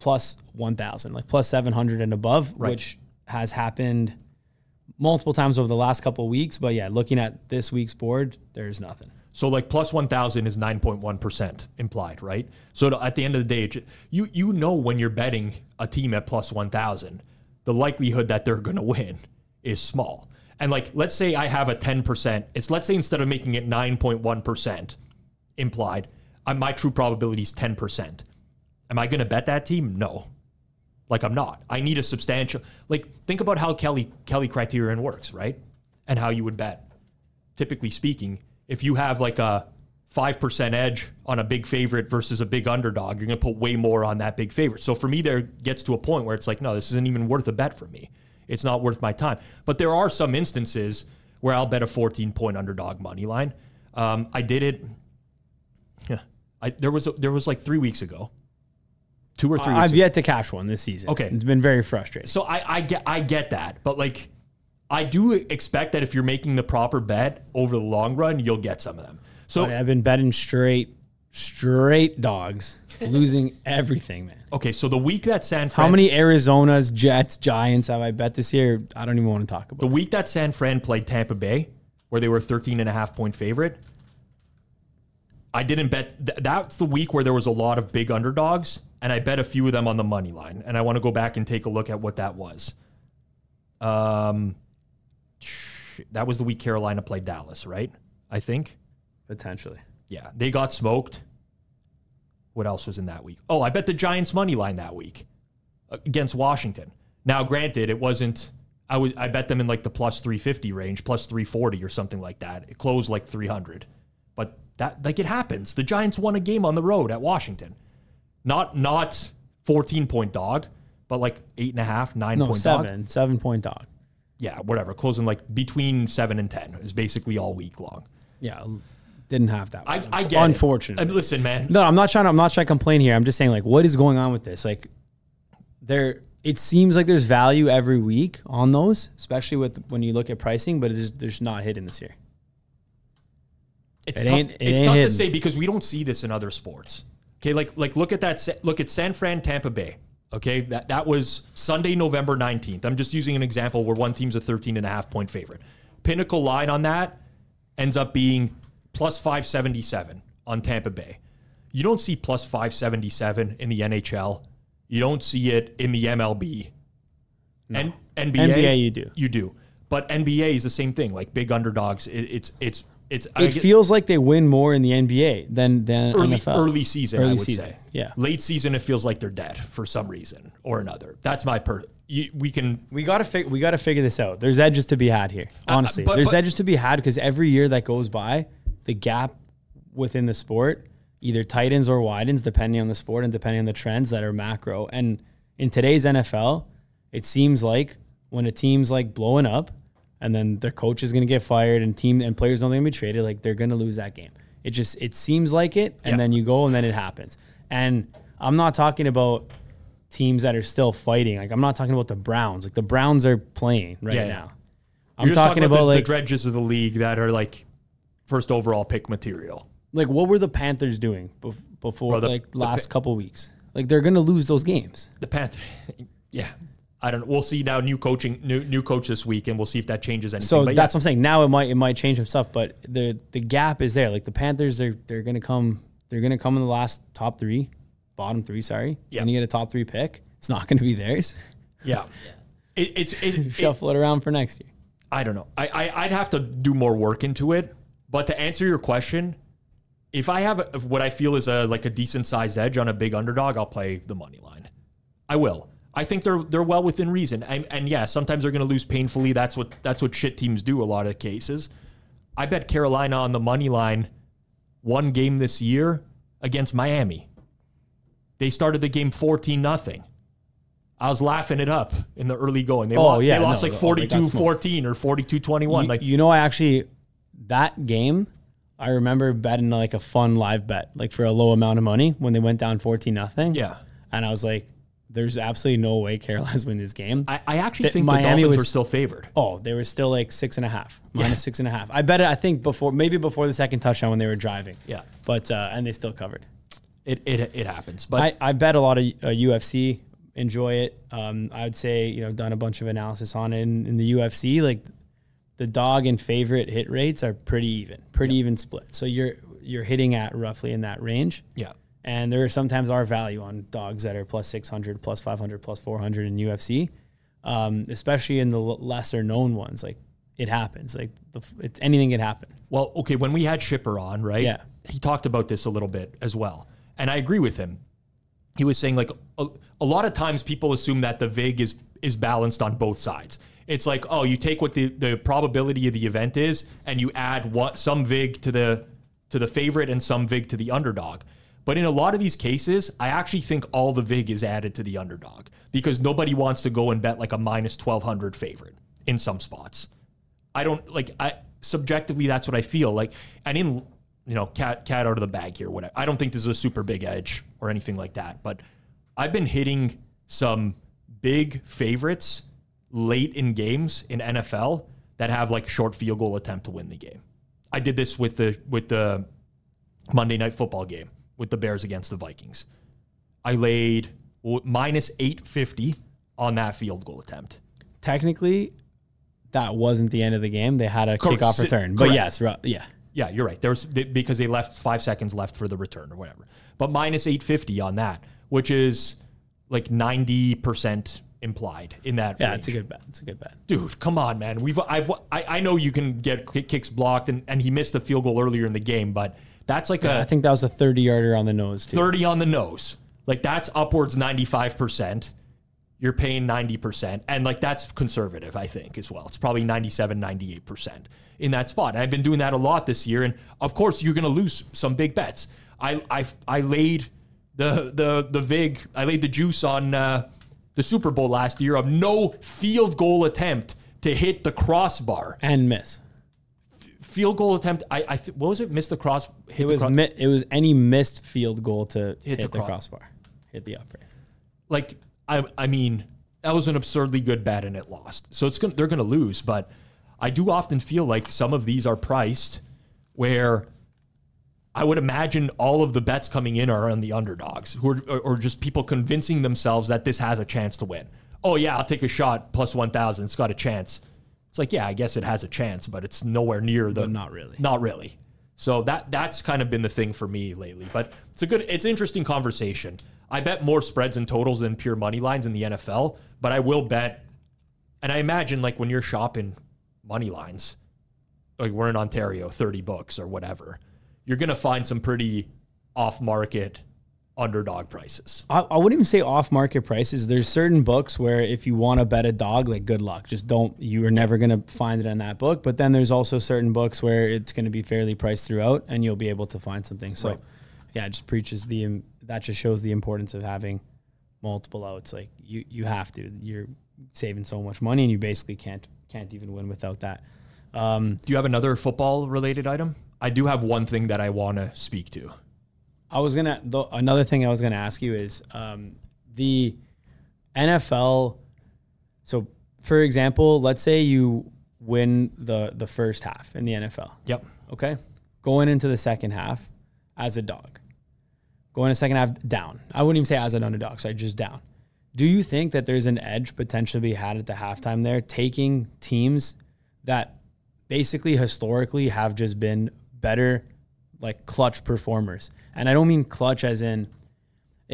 Speaker 3: plus 1,000, like plus 700 and above,
Speaker 2: Right.
Speaker 3: which has happened multiple times over the last couple weeks. But yeah, looking at this week's board, there's nothing.
Speaker 2: So like plus 1000 is 9.1% implied, right? So at the end of the day, you you know when you're betting a team at plus 1000, the likelihood that they're going to win is small. And like let's say I have a 10%, it's let's say instead of making it 9.1% implied, uh, my true probability is 10%. Am I going to bet that team? No. Like I'm not. I need a substantial like think about how Kelly Kelly criterion works, right? And how you would bet typically speaking, if you have like a 5% edge on a big favorite versus a big underdog, you're going to put way more on that big favorite. So for me, there gets to a point where it's like, no, this isn't even worth a bet for me. It's not worth my time. But there are some instances where I'll bet a 14 point underdog money line. Um, I did it. Yeah, I, there was a, there was like three weeks ago, two or three.
Speaker 3: I've yet to cash one this season.
Speaker 2: Okay.
Speaker 3: it's been very frustrating.
Speaker 2: So I, I get I get that, but like I do expect that if you're making the proper bet over the long run, you'll get some of them. So
Speaker 3: I've been betting straight, straight dogs, losing everything, man.
Speaker 2: okay, so the week that San Fran
Speaker 3: How many Arizona's, Jets, Giants have I bet this year? I don't even want to talk about.
Speaker 2: the
Speaker 3: about.
Speaker 2: week that San Fran played Tampa Bay, where they were 13 and a half point favorite, I didn't bet th- that's the week where there was a lot of big underdogs, and I bet a few of them on the money line. And I want to go back and take a look at what that was. Um that was the week Carolina played Dallas, right? I think.
Speaker 3: Potentially.
Speaker 2: Yeah, they got smoked. What else was in that week? Oh, I bet the Giants money line that week against Washington. Now, granted, it wasn't. I was I bet them in like the plus three fifty range, plus three forty or something like that. It closed like three hundred, that like it happens. The Giants won a game on the road at Washington, not not fourteen point dog, but like eight and a half, nine
Speaker 3: No,
Speaker 2: point dog.
Speaker 3: seven. Seven point dog.
Speaker 2: Yeah, whatever. Closing like between seven and ten is basically all week long.
Speaker 3: Yeah. Didn't have that.
Speaker 2: I,
Speaker 3: one.
Speaker 2: I get it.
Speaker 3: Unfortunately.
Speaker 2: Uh, listen, man.
Speaker 3: No, I'm not trying to I'm not trying to complain here. I'm just saying like what is going on with this? Like there it seems like there's value every week on those, especially with when you look at pricing, but it's there's not hidden this year.
Speaker 2: It's
Speaker 3: It
Speaker 2: tough,
Speaker 3: ain't- it
Speaker 2: it's tough to say because we don't see this in other sports. Okay, like like look at that. Look at San Fran, Tampa Bay. Okay, that that was Sunday, November nineteenth. I'm just using an example where one team's a 13 and a half point favorite. Pinnacle line on that ends up being plus 577 on Tampa Bay. You don't see plus 577 in the NHL. You don't see it in the MLB. And NBA,
Speaker 3: NBA you do.
Speaker 2: You do. But NBA is the same thing. Like big underdogs. It, it's it's it's.
Speaker 3: It
Speaker 2: get-
Speaker 3: feels like they win more in the NBA than than
Speaker 2: early
Speaker 3: NFL.
Speaker 2: early season. I
Speaker 3: Early
Speaker 2: would
Speaker 3: season,
Speaker 2: say.
Speaker 3: yeah.
Speaker 2: Late season, it feels like they're dead for some reason or another. That's my per. You, we can.
Speaker 3: We gotta fig- we gotta figure this out. There's edges to be had here. Honestly,
Speaker 2: but-
Speaker 3: there's
Speaker 2: but-
Speaker 3: edges to be had because every year that goes by, the gap within the sport either tightens or widens depending on the sport and depending on the trends that are macro. And in today's NFL, it seems like when a team's like blowing up, and then their coach is gonna get fired, and team and players don't gonna be traded, like they're gonna lose that game. It just it seems like it, and
Speaker 2: Yeah.
Speaker 3: then you go and then it happens. And I'm not talking about teams that are still fighting. Like I'm not talking about the Browns. Like the Browns are playing right
Speaker 2: Yeah,
Speaker 3: now. I'm
Speaker 2: just
Speaker 3: talking, about,
Speaker 2: the,
Speaker 3: like
Speaker 2: the dredges of the league that are like first overall pick material.
Speaker 3: like what were the Panthers doing bef- before
Speaker 2: Well, the-
Speaker 3: like
Speaker 2: the
Speaker 3: last
Speaker 2: Pa-
Speaker 3: couple weeks? Like they're gonna lose those games.
Speaker 2: The Panthers. Yeah. I don't know. We'll see now. New coaching, new new coach this week, and we'll see if that changes anything.
Speaker 3: So
Speaker 2: But
Speaker 3: that's
Speaker 2: yeah,
Speaker 3: what I'm saying. Now it might it might change some stuff, but the the gap is there. Like the Panthers, they're they're gonna come they're gonna come in the last top three, bottom three. Sorry,
Speaker 2: Yeah.
Speaker 3: Gonna get a top three pick. It's not gonna be theirs.
Speaker 2: yeah. It, it's it, it,
Speaker 3: Shuffle it around for next year.
Speaker 2: I don't know. I, I I'd have to do more work into it. But to answer your question, if I have a, what I feel is a like a decent sized edge on a big underdog, I'll play the money line. I will. I think they're they're well within reason. And and yeah, sometimes they're going to lose painfully. That's what that's what shit teams do a lot of cases. I bet Carolina on the money line one game this year against Miami. They started the game 14 nothing. I was laughing it up in the early going. They,
Speaker 3: Oh,
Speaker 2: lost,
Speaker 3: yeah,
Speaker 2: they lost
Speaker 3: no,
Speaker 2: like
Speaker 3: oh, they got
Speaker 2: 42
Speaker 3: smoked.
Speaker 2: 14 or 42 21.
Speaker 3: You,
Speaker 2: Like,
Speaker 3: you know, I actually that game. I remember betting like a fun live bet, like for a low amount of money when they went down fourteen nothing.
Speaker 2: yeah.
Speaker 3: and I was like, "There's absolutely no way Carolina's win this game."
Speaker 2: I, I actually
Speaker 3: That
Speaker 2: think
Speaker 3: Miami
Speaker 2: the Dolphins
Speaker 3: was-
Speaker 2: are still favored.
Speaker 3: oh, they were still like six and a half, minus six and a half. I bet it. I think before maybe before the second touchdown when they were driving.
Speaker 2: Yeah.
Speaker 3: but uh, and they still covered.
Speaker 2: It, it, it happens. But
Speaker 3: I, I bet a lot of uh, UFC enjoy it. Um, I would say you know done a bunch of analysis on it in, in the UFC. Like the dog and favorite hit rates are pretty even, pretty even split. So you're you're hitting at roughly in that range.
Speaker 2: yeah.
Speaker 3: And there sometimes are value on dogs that are plus 600, plus 500, plus 400 in UFC, um, especially in the lesser known ones. Like it happens. Like the, it's, anything can happen.
Speaker 2: Well, okay, when we had Shipper on, right?
Speaker 3: Yeah.
Speaker 2: He talked about this a little bit as well. And I agree with him. He was saying like a, a lot of times people assume that the VIG is is balanced on both sides. It's like, oh, you take what the, the probability of the event is and you add what some VIG to the to the favorite and some VIG to the underdog. But in a lot of these cases, I actually think all the VIG is added to the underdog because nobody wants to go and bet like a minus 1200 favorite in some spots. I don't like I subjectively that's what I feel like. And in you know, cat cat out of the bag here, whatever. I don't think this is a super big edge or anything like that, but I've been hitting some big favorites late in games in NFL that have like short field goal attempt to win the game. I did this with the with the Monday night football game with the Bears against the Vikings. I laid minus 850 on that field goal attempt.
Speaker 3: Technically, that wasn't the end of the game. They had a
Speaker 2: Correct.
Speaker 3: kickoff return. But
Speaker 2: correct.
Speaker 3: yes, yeah.
Speaker 2: Yeah, you're right. There's because they left five seconds left for the return or whatever. But minus 850 on that, which is like 90% implied in that.
Speaker 3: Yeah,
Speaker 2: range.
Speaker 3: it's a good bet. It's a good bet.
Speaker 2: dude. Come on, man. We've I've I, I know you can get kicks blocked and, and he missed the field goal earlier in the game, but that's like a
Speaker 3: I think that was a 30 yarder on the nose, too.
Speaker 2: 30 on the nose. Like that's upwards 95%. You're paying 90%. And like that's conservative, I think, as well. It's probably 97, 98% in that spot. And I've been doing that a lot this year. And of course, you're going to lose some big bets. I, I, I laid the, the, the VIG, I laid the juice on uh, the Super Bowl last year of no field goal attempt to hit the crossbar.
Speaker 3: And miss.
Speaker 2: Field goal attempt, I, I th- what was it? Missed the cross. Hit
Speaker 3: It
Speaker 2: the
Speaker 3: was
Speaker 2: cross-
Speaker 3: mi- it was any missed field goal to hit,
Speaker 2: the
Speaker 3: the,
Speaker 2: cro-
Speaker 3: crossbar, hit the upright.
Speaker 2: like I I mean that was an absurdly good bet and it lost. So it's going they're going to lose, but I do often feel like some of these are priced where I would imagine all of the bets coming in are on the underdogs, who are, or, or just people convincing themselves that this has a chance to win. Oh yeah, I'll take a shot plus one thousand. It's got a chance. It's like yeah, I guess it has a chance, but it's nowhere near the.
Speaker 3: But not really.
Speaker 2: Not really. So that that's kind of been the thing for me lately. But it's a good, it's interesting conversation. I bet more spreads and totals than pure money lines in the NFL, but I will bet, and I imagine like when you're shopping money lines, like we're in Ontario, thirty books or whatever, you're gonna find some pretty off market underdog prices.
Speaker 3: I, I wouldn't even say off market prices. There's certain books where if you want to bet a dog, like good luck. Just don't, you are never going to find it in that book. But then there's also certain books where it's going to be fairly priced throughout and you'll be able to find something. So
Speaker 2: Right.
Speaker 3: yeah, it just preaches the, that just shows the importance of having multiple outs. Like you, you have to, you're saving so much money and you basically can't, can't even win without that. Um,
Speaker 2: Do you have another football related item? I do have one thing that I want to speak to.
Speaker 3: I was gonna. The, another thing I was gonna ask you is um, the NFL. So, for example, let's say you win the the first half in the NFL.
Speaker 2: Yep.
Speaker 3: Okay, going into the second half as a dog, going to second half down. I wouldn't even say as an underdog. Sorry, just down. Do you think that there's an edge potentially be had at the halftime there, taking teams that basically historically have just been better, like clutch performers? And I don't mean clutch as in,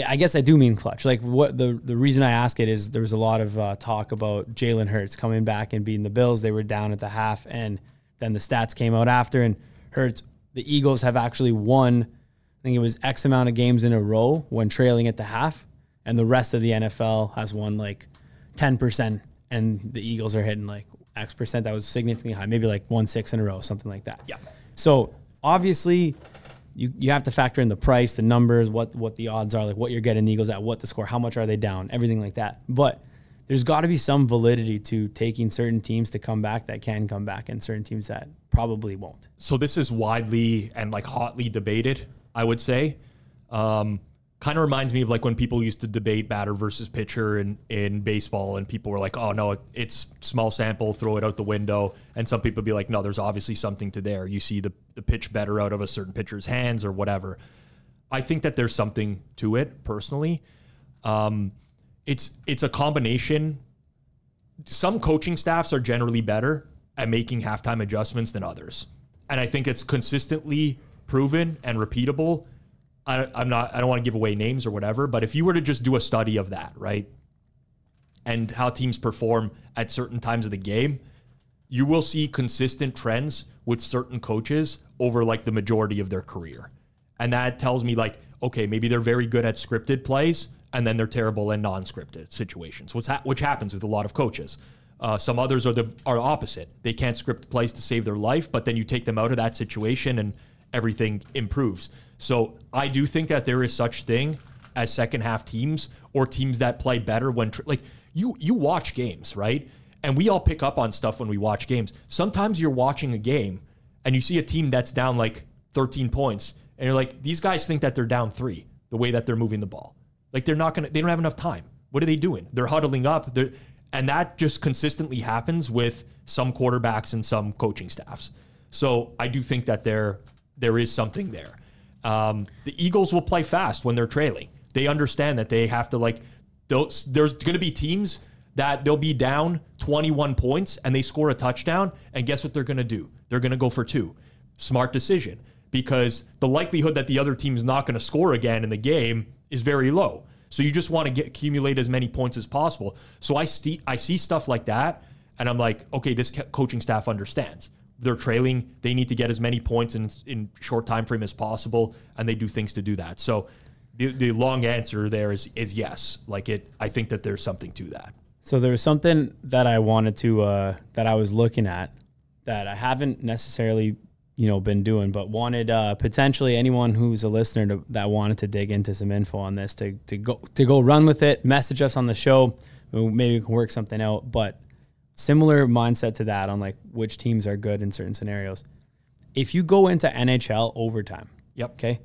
Speaker 3: I guess I do mean clutch. Like what the the reason I ask it is there was a lot of uh, talk about Jalen Hurts coming back and beating the Bills. They were down at the half, and then the stats came out after, and Hurts. The Eagles have actually won. I think it was X amount of games in a row when trailing at the half, and the rest of the NFL has won like ten percent, and the Eagles are hitting like X percent. That was significantly high, maybe like one six in a row, something like that.
Speaker 2: Yeah.
Speaker 3: So obviously, you you have to factor in the price, the numbers, what what the odds are, like what you're getting the Eagles at, what the score, how much are they down, everything like that. But there's got to be some validity to taking certain teams to come back that can come back, and certain teams that probably won't.
Speaker 2: so this is widely and like hotly debated i would say um, kind of reminds me of like when people used to debate batter versus pitcher in, in baseball and people were like oh no it's small sample throw it out the window and some people be like no there's obviously something to there you see the, the pitch better out of a certain pitcher's hands or whatever i think that there's something to it personally um, it's it's a combination some coaching staffs are generally better at making halftime adjustments than others. And I think it's consistently proven and repeatable. I, I'm not, I don't want to give away names or whatever, but if you were to just do a study of that, right? And how teams perform at certain times of the game, you will see consistent trends with certain coaches over like the majority of their career. And that tells me like, okay, maybe they're very good at scripted plays and then they're terrible in non-scripted situations, which, ha- which happens with a lot of coaches. Uh, some others are the are opposite. They can't script plays to save their life, but then you take them out of that situation and everything improves. So I do think that there is such thing as second half teams or teams that play better when tr- like you you watch games, right? And we all pick up on stuff when we watch games. Sometimes you're watching a game and you see a team that's down like 13 points and you're like these guys think that they're down 3 the way that they're moving the ball. Like they're not going to they don't have enough time. What are they doing? They're huddling up. They're and that just consistently happens with some quarterbacks and some coaching staffs. So I do think that there there is something there. Um, the Eagles will play fast when they're trailing. They understand that they have to like. There's going to be teams that they'll be down 21 points and they score a touchdown, and guess what they're going to do? They're going to go for two. Smart decision because the likelihood that the other team is not going to score again in the game is very low. So you just want to get accumulate as many points as possible. So I see I see stuff like that, and I'm like, okay, this coaching staff understands. They're trailing. They need to get as many points in in short time frame as possible, and they do things to do that. So the, the long answer there is is yes. Like it, I think that there's something to that.
Speaker 3: So there was something that I wanted to uh, that I was looking at that I haven't necessarily you know been doing, but wanted uh, potentially anyone who's a listener to, that wanted to dig into some info on this to to go to go run with it. Message us on the show. Maybe we can work something out. But similar mindset to that on like which teams are good in certain scenarios. If you go into NHL overtime,
Speaker 2: Yep.
Speaker 3: okay,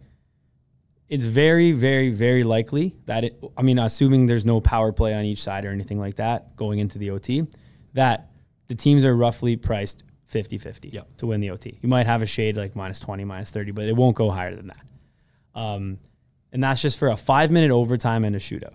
Speaker 3: it's very, very, very likely that it, I mean, assuming there's no power play on each side or anything like that going into the OT, that the teams are roughly priced 50 50
Speaker 2: Yeah.
Speaker 3: to win the OT. You might have a shade like minus 20, minus 30, but it won't go higher than that. Um, and that's just for a five minute overtime and a shootout.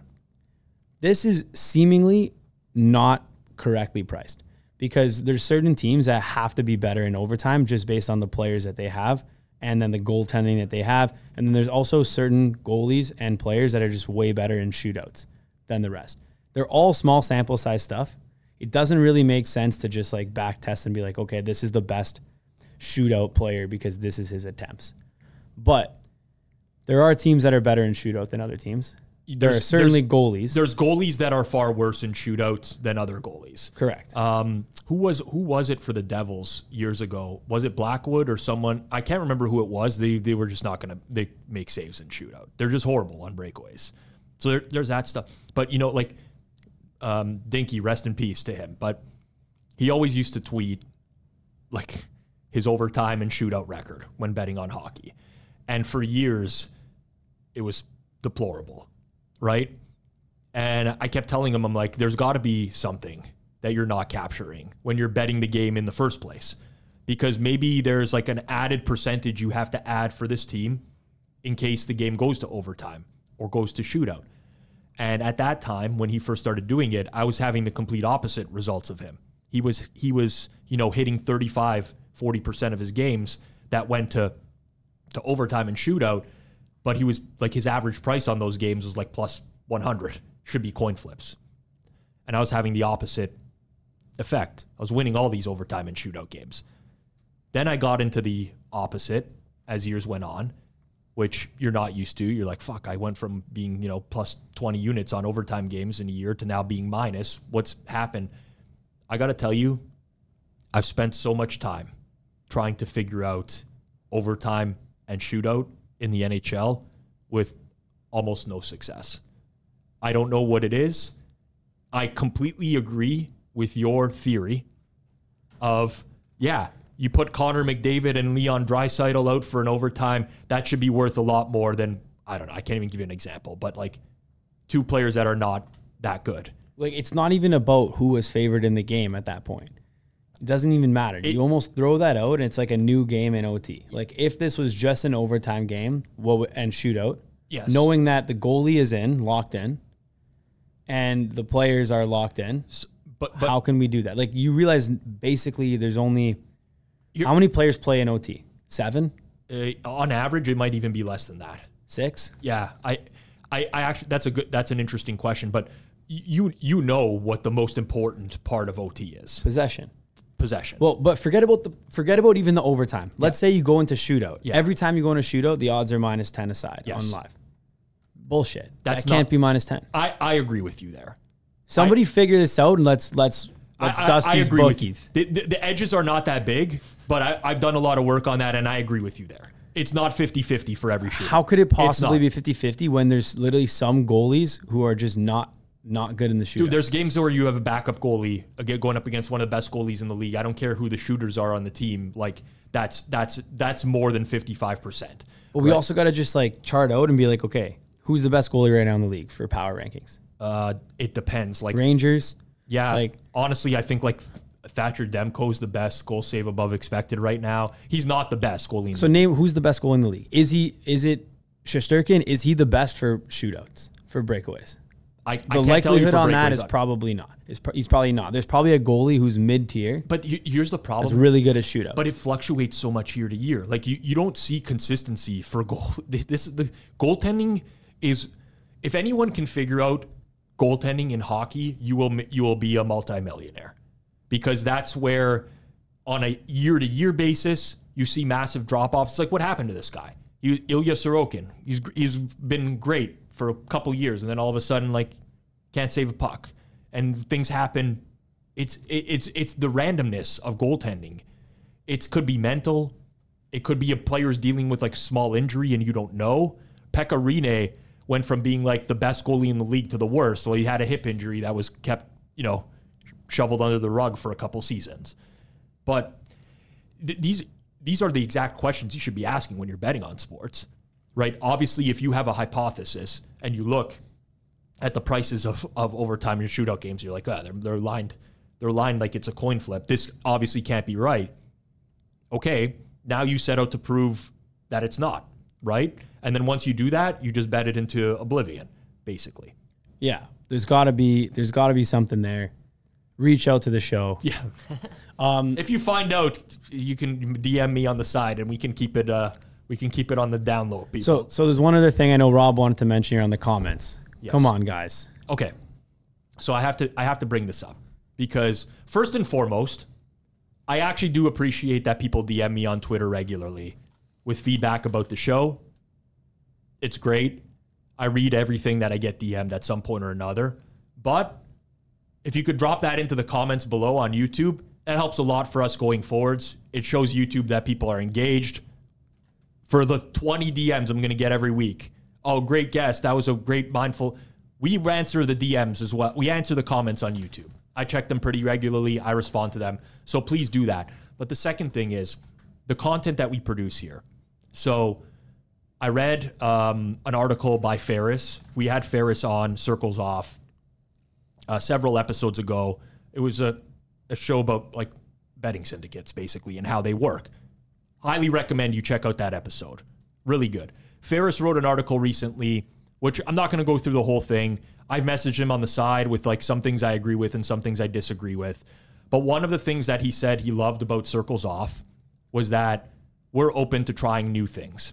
Speaker 3: This is seemingly not correctly priced because there's certain teams that have to be better in overtime just based on the players that they have and then the goaltending that they have. And then there's also certain goalies and players that are just way better in shootouts than the rest. They're all small sample size stuff. It doesn't really make sense to just like back test and be like, okay, this is the best shootout player because this is his attempts. But there are teams that are better in shootout than other teams. There are certainly goalies.
Speaker 2: There's goalies that are far worse in shootouts than other goalies.
Speaker 3: Correct.
Speaker 2: Um, who was who was it for the Devils years ago? Was it Blackwood or someone? I can't remember who it was. They they were just not gonna they make saves in shootout. They're just horrible on breakaways. So there, there's that stuff. But you know, like um, Dinky, rest in peace to him. But he always used to tweet like his overtime and shootout record when betting on hockey, and for years it was deplorable, right? And I kept telling him, I'm like, there's got to be something that you're not capturing when you're betting the game in the first place. Because maybe there's like an added percentage you have to add for this team in case the game goes to overtime or goes to shootout. And at that time, when he first started doing it, I was having the complete opposite results of him. He was he was, you know, hitting 35, 40% of his games that went to to overtime and shootout, but he was like his average price on those games was like plus 100. Should be coin flips. And I was having the opposite effect. I was winning all these overtime and shootout games. Then I got into the opposite as years went on, which you're not used to. You're like, fuck, I went from being, you know, plus 20 units on overtime games in a year to now being minus. What's happened? I got to tell you, I've spent so much time trying to figure out overtime and shootout in the NHL with almost no success. I don't know what it is. I completely agree with your theory of, yeah, you put Connor McDavid and Leon Draisaitl out for an overtime, that should be worth a lot more than, I don't know, I can't even give you an example, but like two players that are not that good.
Speaker 3: like it's not even about who was favored in the game at that point. It doesn't even matter.
Speaker 2: It-
Speaker 3: you almost throw that out, and it's like a new game in OT. Like if this was just an overtime game, what and shootout,
Speaker 2: Yes.
Speaker 3: knowing that the goalie is in, locked in, and the players are locked in,
Speaker 2: But, but
Speaker 3: how can we do that? Like you realize basically there's only how many players play in OT? Seven,
Speaker 2: uh, on average, it might even be less than that.
Speaker 3: six.
Speaker 2: Yeah, I, I, I actually that's a good that's an interesting question, but you you know what the most important part of OT is
Speaker 3: Possession.
Speaker 2: Possession.
Speaker 3: Well, but forget about the forget about even the overtime. Let's say you go into shootout.
Speaker 2: Yeah.
Speaker 3: Every time you go into shootout, the odds are minus ten aside
Speaker 2: Yes.
Speaker 3: on live. Bullshit.
Speaker 2: That's
Speaker 3: that can't
Speaker 2: not-
Speaker 3: be minus ten.
Speaker 2: I, I agree with you there.
Speaker 3: Somebody figure this out and let's let's let's
Speaker 2: I- I-
Speaker 3: dust
Speaker 2: I
Speaker 3: these bookies.
Speaker 2: The, the, the edges are not that big, but I, I've done a lot of work on that, and I agree with you there. It's not 50-50 for every shooter.
Speaker 3: How could it possibly be 50-50 when there's literally some goalies who are just not not good in the shootout?
Speaker 2: Dude, there's games where you have a backup goalie again going up against one of the best goalies in the league. I don't care who the shooters are on the team. Like that's that's that's more than 55%.
Speaker 3: but we also got to just like chart out and be like, okay, who's the best goalie right now in the league for power rankings?
Speaker 2: Uh, it depends. Like
Speaker 3: Rangers.
Speaker 2: Yeah,
Speaker 3: Like-
Speaker 2: honestly, I think like Thatcher Demko is the best goal save above expected right now. He's not the best goalie. In
Speaker 3: So name who's the best goalie in the league? Is he? Is it Shesterkin? Is he the best for shootouts for breakaways?
Speaker 2: I, I
Speaker 3: The
Speaker 2: you
Speaker 3: likelihood on that
Speaker 2: is
Speaker 3: is probably not. He's probably not. There's probably a goalie who's mid tier
Speaker 2: But he- here's the problem.
Speaker 3: It's really good at shootout.
Speaker 2: but it fluctuates so much year to year. Like you, you don't see consistency for goal. This, this is the goaltending is. If anyone can figure out goaltending in hockey, you will you will be a multimillionaire, because that's where on a year to year basis you see massive drop offs. Like what happened to this guy, he, Ilya Sorokin. He's he's been great for a couple years, and then all of a sudden like can't save a puck, and things happen. It's it, it's it's the randomness of goaltending. It could be mental. It could be a player's dealing with like small injury and you don't know. Pekka Rinne went from being like the best goalie in the league to the worst. So he had a hip injury that was kept, you know, shoveled under the rug for a couple seasons. But th- these these are the exact questions you should be asking when you're betting on sports, right? Obviously, if you have a hypothesis and you look at the prices of, of overtime and shootout games, you're like, ah, they're, they're lined, they're lined like it's a coin flip. This obviously can't be right. Okay, now you set out to prove that it's not, right? And then once you do that, you just bet it into oblivion, basically.
Speaker 3: Yeah, there's got to be there's got to be something there. Reach out to the show.
Speaker 2: Yeah. um, if you find out, you can DM me on the side, and we can keep it. Uh, we can keep it on the down low. People.
Speaker 3: So, so there's one other thing I know Rob wanted to mention here on the comments.
Speaker 2: Yes.
Speaker 3: Come on, guys.
Speaker 2: Okay. So I have to I have to bring this up because first and foremost, I actually do appreciate that people DM me on Twitter regularly with feedback about the show. It's great. I read everything that I get DM'd at some point or another. But if you could drop that into the comments below on YouTube, that helps a lot for us going forwards. It shows YouTube that people are engaged. For the 20 DMs I'm going to get every week. Oh, great guest. That was a great mindful. We answer the DMs as well. We answer the comments on YouTube. I check them pretty regularly. I respond to them. So please do that. But the second thing is the content that we produce here. So I read um, an article by Ferris. We had Ferris on Circles Off uh, several episodes ago. It was a, a show about like betting syndicates, basically, and how they work. Highly recommend you check out that episode. Really good. Ferris wrote an article recently, which I'm not going to go through the whole thing. I've messaged him on the side with like some things I agree with and some things I disagree with. But one of the things that he said he loved about Circles Off was that we're open to trying new things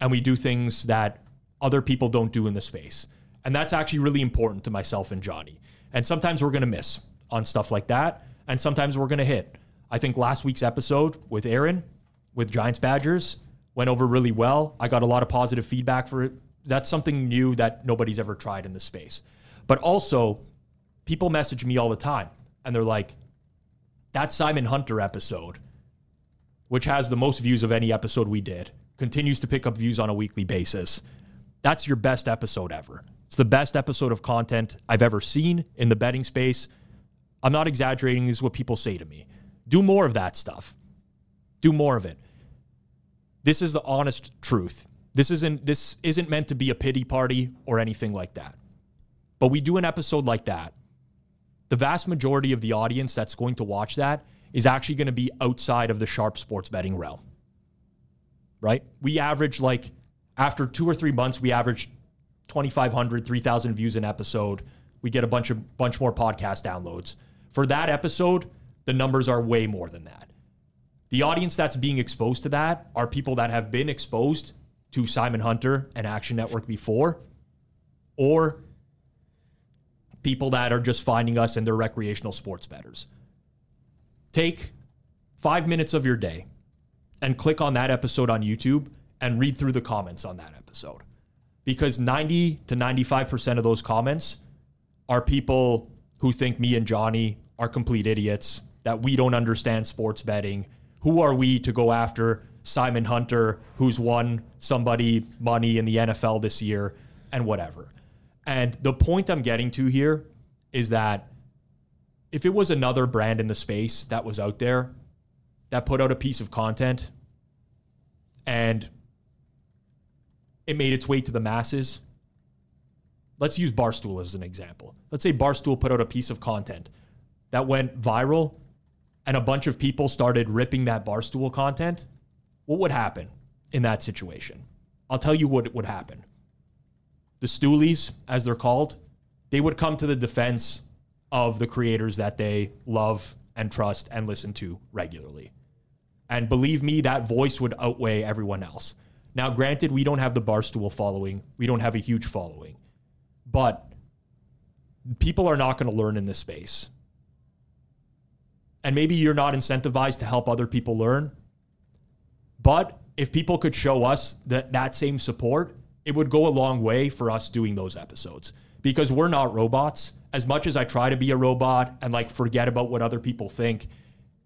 Speaker 2: and we do things that other people don't do in the space. And that's actually really important to myself and Johnny. And sometimes we're going to miss on stuff like that. And sometimes we're going to hit. I think last week's episode with Aaron, with Giants Badgers, went over really well. I got a lot of positive feedback for it. That's something new that nobody's ever tried in the space. But also, people message me all the time and they're like, that Simon Hunter episode, which has the most views of any episode we did, continues to pick up views on a weekly basis. That's your best episode ever. It's the best episode of content I've ever seen in the betting space. I'm not exaggerating. This is what people say to me. Do more of that stuff. Do more of it. This is the honest truth. This isn't this isn't meant to be a pity party or anything like that. But we do an episode like that. The vast majority of the audience that's going to watch that is actually going to be outside of the sharp sports betting realm right? We average like after two or three months, we average 2,500, 3,000 views an episode. We get a bunch of bunch more podcast downloads. For that episode, the numbers are way more than that. The audience that's being exposed to that are people that have been exposed to Simon Hunter and Action Network before, or people that are just finding us and they're recreational sports bettors. Take five minutes of your day, and click on that episode on YouTube and read through the comments on that episode. Because 90 to 95% of those comments are people who think me and Johnny are complete idiots, that we don't understand sports betting. Who are we to go after Simon Hunter, who's won somebody money in the NFL this year, and whatever? And the point I'm getting to here is that if it was another brand in the space that was out there that put out a piece of content and it made its way to the masses. Let's use Barstool as an example. Let's say Barstool put out a piece of content that went viral and a bunch of people started ripping that Barstool content. What would happen in that situation? I'll tell you what would happen. The Stoolies, as they're called, they would come to the defense of the creators that they love and trust and listen to regularly. And believe me, that voice would outweigh everyone else. Now, granted, we don't have the Barstool following, we don't have a huge following, but people are not going to learn in this space. And maybe you're not incentivized to help other people learn. But if people could show us that, that same support, it would go a long way for us doing those episodes because we're not robots. As much as I try to be a robot and like forget about what other people think,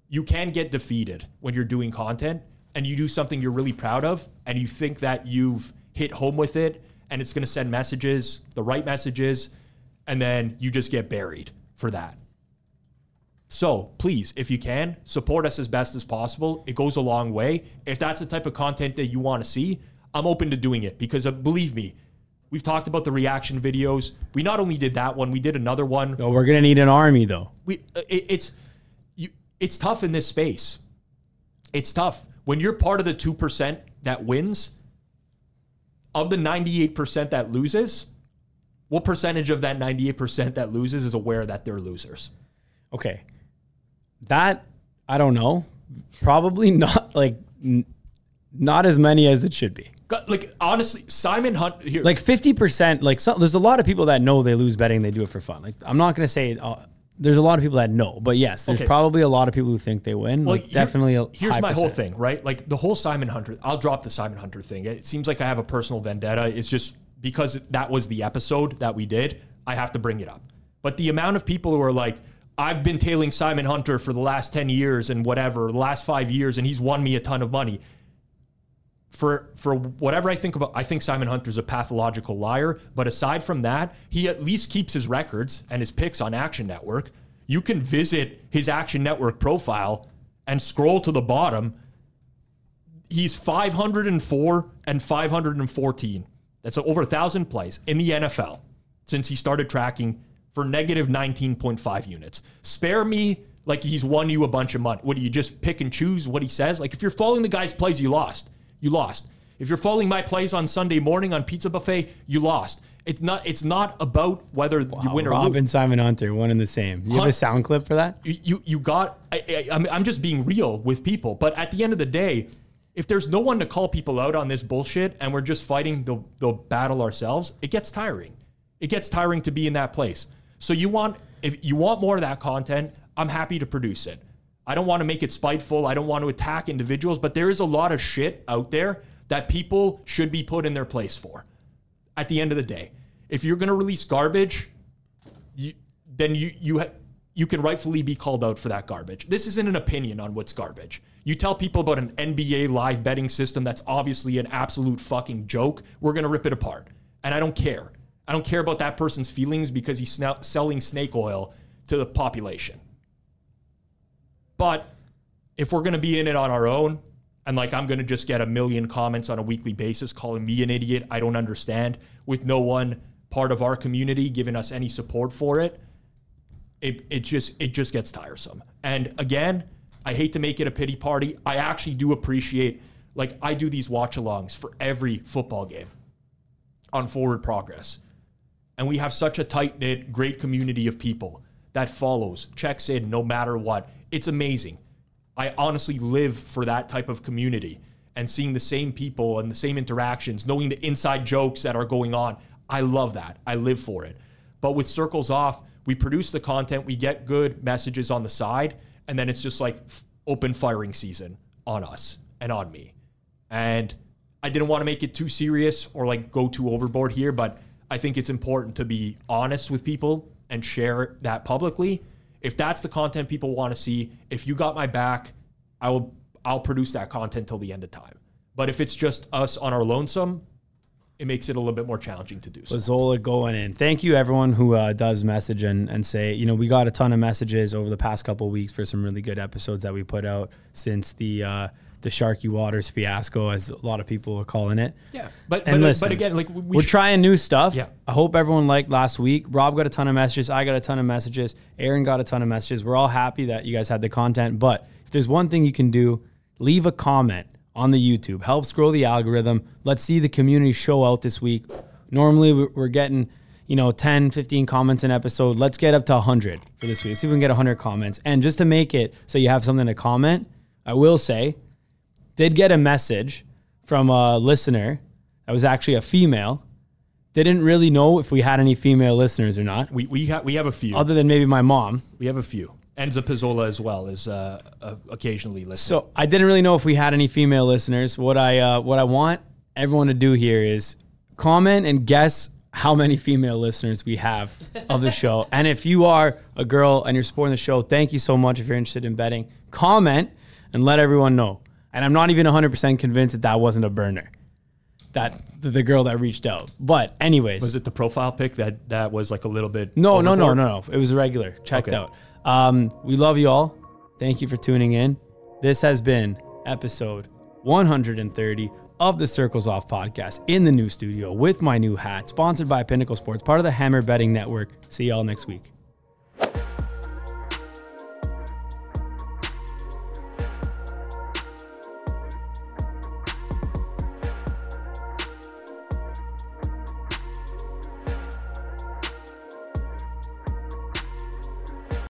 Speaker 2: you can get defeated when you're doing content and you do something you're really proud of and you think that you've hit home with it and it's going to send messages, the right messages, and then you just get buried for that. So please, if you can, support us as best as possible. It goes a long way. If that's the type of content that you want to see, I'm open to doing it because uh, believe me, we've talked about the reaction videos. We not only did that one, we did another one.
Speaker 3: Oh, we're gonna need an army though.
Speaker 2: We uh, it, it's it's tough in this space. it's tough when you're part of the two percent that wins. Of the ninety-eight percent that loses, what percentage of that ninety-eight percent that loses is aware that they're losers?
Speaker 3: Okay. That I don't know. Probably not like n- not as many as it should be.
Speaker 2: Got- Like honestly, Simon Hunter.
Speaker 3: Like 50%, like so, there's a lot of people that know they lose betting, they do it for fun. Like I'm not going to say uh, there's a lot of people that know, but yes, there's
Speaker 2: Okay.
Speaker 3: probably a lot of people who think they win.
Speaker 2: Well,
Speaker 3: like
Speaker 2: here-
Speaker 3: definitely a
Speaker 2: here's
Speaker 3: high
Speaker 2: my whole
Speaker 3: percent.
Speaker 2: thing, right? Like the whole Simon Hunter. I'll drop the Simon Hunter thing. It seems like I have a personal vendetta. It's just because that was the episode that we did. I have to bring it up. But the amount of people who are like, I've been tailing Simon Hunter for the last ten years and whatever, the last five years, and he's won me a ton of money. For for whatever I think about, I think Simon Hunter's a pathological liar. But aside from that, he at least keeps his records and his picks on Action Network. You can visit his Action Network profile and scroll to the bottom. He's 504 and 514. That's over a thousand plays in the NFL since he started tracking for negative 19.5 units. Spare me like he's won you a bunch of money. What do you just pick and choose what he says? Like if you're following the guy's plays, you lost. You lost. If you're following my plays on Sunday morning on Pizza Buffet, you lost. It's not. It's not about whether you win or
Speaker 3: Rob
Speaker 2: lose.
Speaker 3: and Simon Hunter, one and the same. You have a sound clip for that?
Speaker 2: you you, you got I, I, I'm, I'm just being real with people but at the end of the day if there's no one to call people out on this bullshit and we're just fighting the, the battle ourselves it gets tiring it gets tiring to be in that place so you want if you want more of that content i'm happy to produce it i don't want to make it spiteful i don't want to attack individuals but there is a lot of shit out there that people should be put in their place for at the end of the day if you're going to release garbage you, then you you ha- you can rightfully be called out for that garbage. This isn't an opinion on what's garbage. You tell people about an NBA live betting system that's obviously an absolute fucking joke, we're going to rip it apart. And I don't care. I don't care about that person's feelings because he's sna- selling snake oil to the population. But if we're going to be in it on our own, and like I'm going to just get a million comments on a weekly basis calling me an idiot, I don't understand, with no one part of our community giving us any support for it, it it just it just gets tiresome. And again, I hate to make it a pity party. I actually do appreciate like I do these watch-alongs for every football game on Forward Progress. And we have such a tight-knit, great community of people that follows, checks in no matter what. It's amazing. I honestly live for that type of community and seeing the same people and the same interactions, knowing the inside jokes that are going on. I love that. I live for it. But with Circles Off, we produce the content, we get good messages on the side, and then it's just like open firing season on us and on me. And I didn't want to make it too serious or like go too overboard here, but I think it's important to be honest with people and share that publicly. If that's the content people want to see, if you got my back, I will I'll produce that content till the end of time. But if it's just us on our lonesome, it makes it a little bit more challenging to do so.
Speaker 3: Zola going in. Thank you, everyone who uh, does message and, and say, you know, we got a ton of messages over the past couple weeks for some really good episodes that we put out since the uh, the Sharky Waters fiasco, as a lot of people are calling it.
Speaker 2: Yeah, but
Speaker 3: And
Speaker 2: but,
Speaker 3: listen,
Speaker 2: but again, like we,
Speaker 3: We are
Speaker 2: sh-
Speaker 3: trying new stuff.
Speaker 2: Yeah.
Speaker 3: I hope everyone liked last week. Rob got a ton of messages. I got a ton of messages. Aaron got a ton of messages. We're all happy that you guys had the content. But if there's one thing you can do, leave a comment on the YouTube. Help scroll the algorithm. Let's see the community show out this week. Normally we- we're getting, you know, 10, 15 comments an episode. Let's get up to 100 for this week. Let's see if we can get 100 comments. And just to make it so you have something to comment, I will say, did get a message from a listener that was actually a female. Didn't really know if we had any female listeners or not,
Speaker 2: we we have we have a few.
Speaker 3: other than maybe my mom.
Speaker 2: we have a few. Enza Pizzola as well is uh, uh, occasionally listening.
Speaker 3: So I didn't really know if we had any female listeners. What I uh, what I want everyone to do here is comment and guess how many female listeners we have of the show. and if you are a girl and you're supporting the show, thank you so much. If you're interested in betting, comment and let everyone know. And I'm not even 100% convinced that that wasn't a burner. That the, girl that reached out. But anyways,
Speaker 2: was it the profile pic that that was like a little bit?
Speaker 3: No, no, no, no, no. It was regular. Checked
Speaker 2: Okay.
Speaker 3: out. Um, we love you all. Thank you for tuning in. This has been episode 130 of the Circles Off podcast in the new studio with my new hat, sponsored by Pinnacle Sports, part of the Hammer Betting Network. See y'all next week.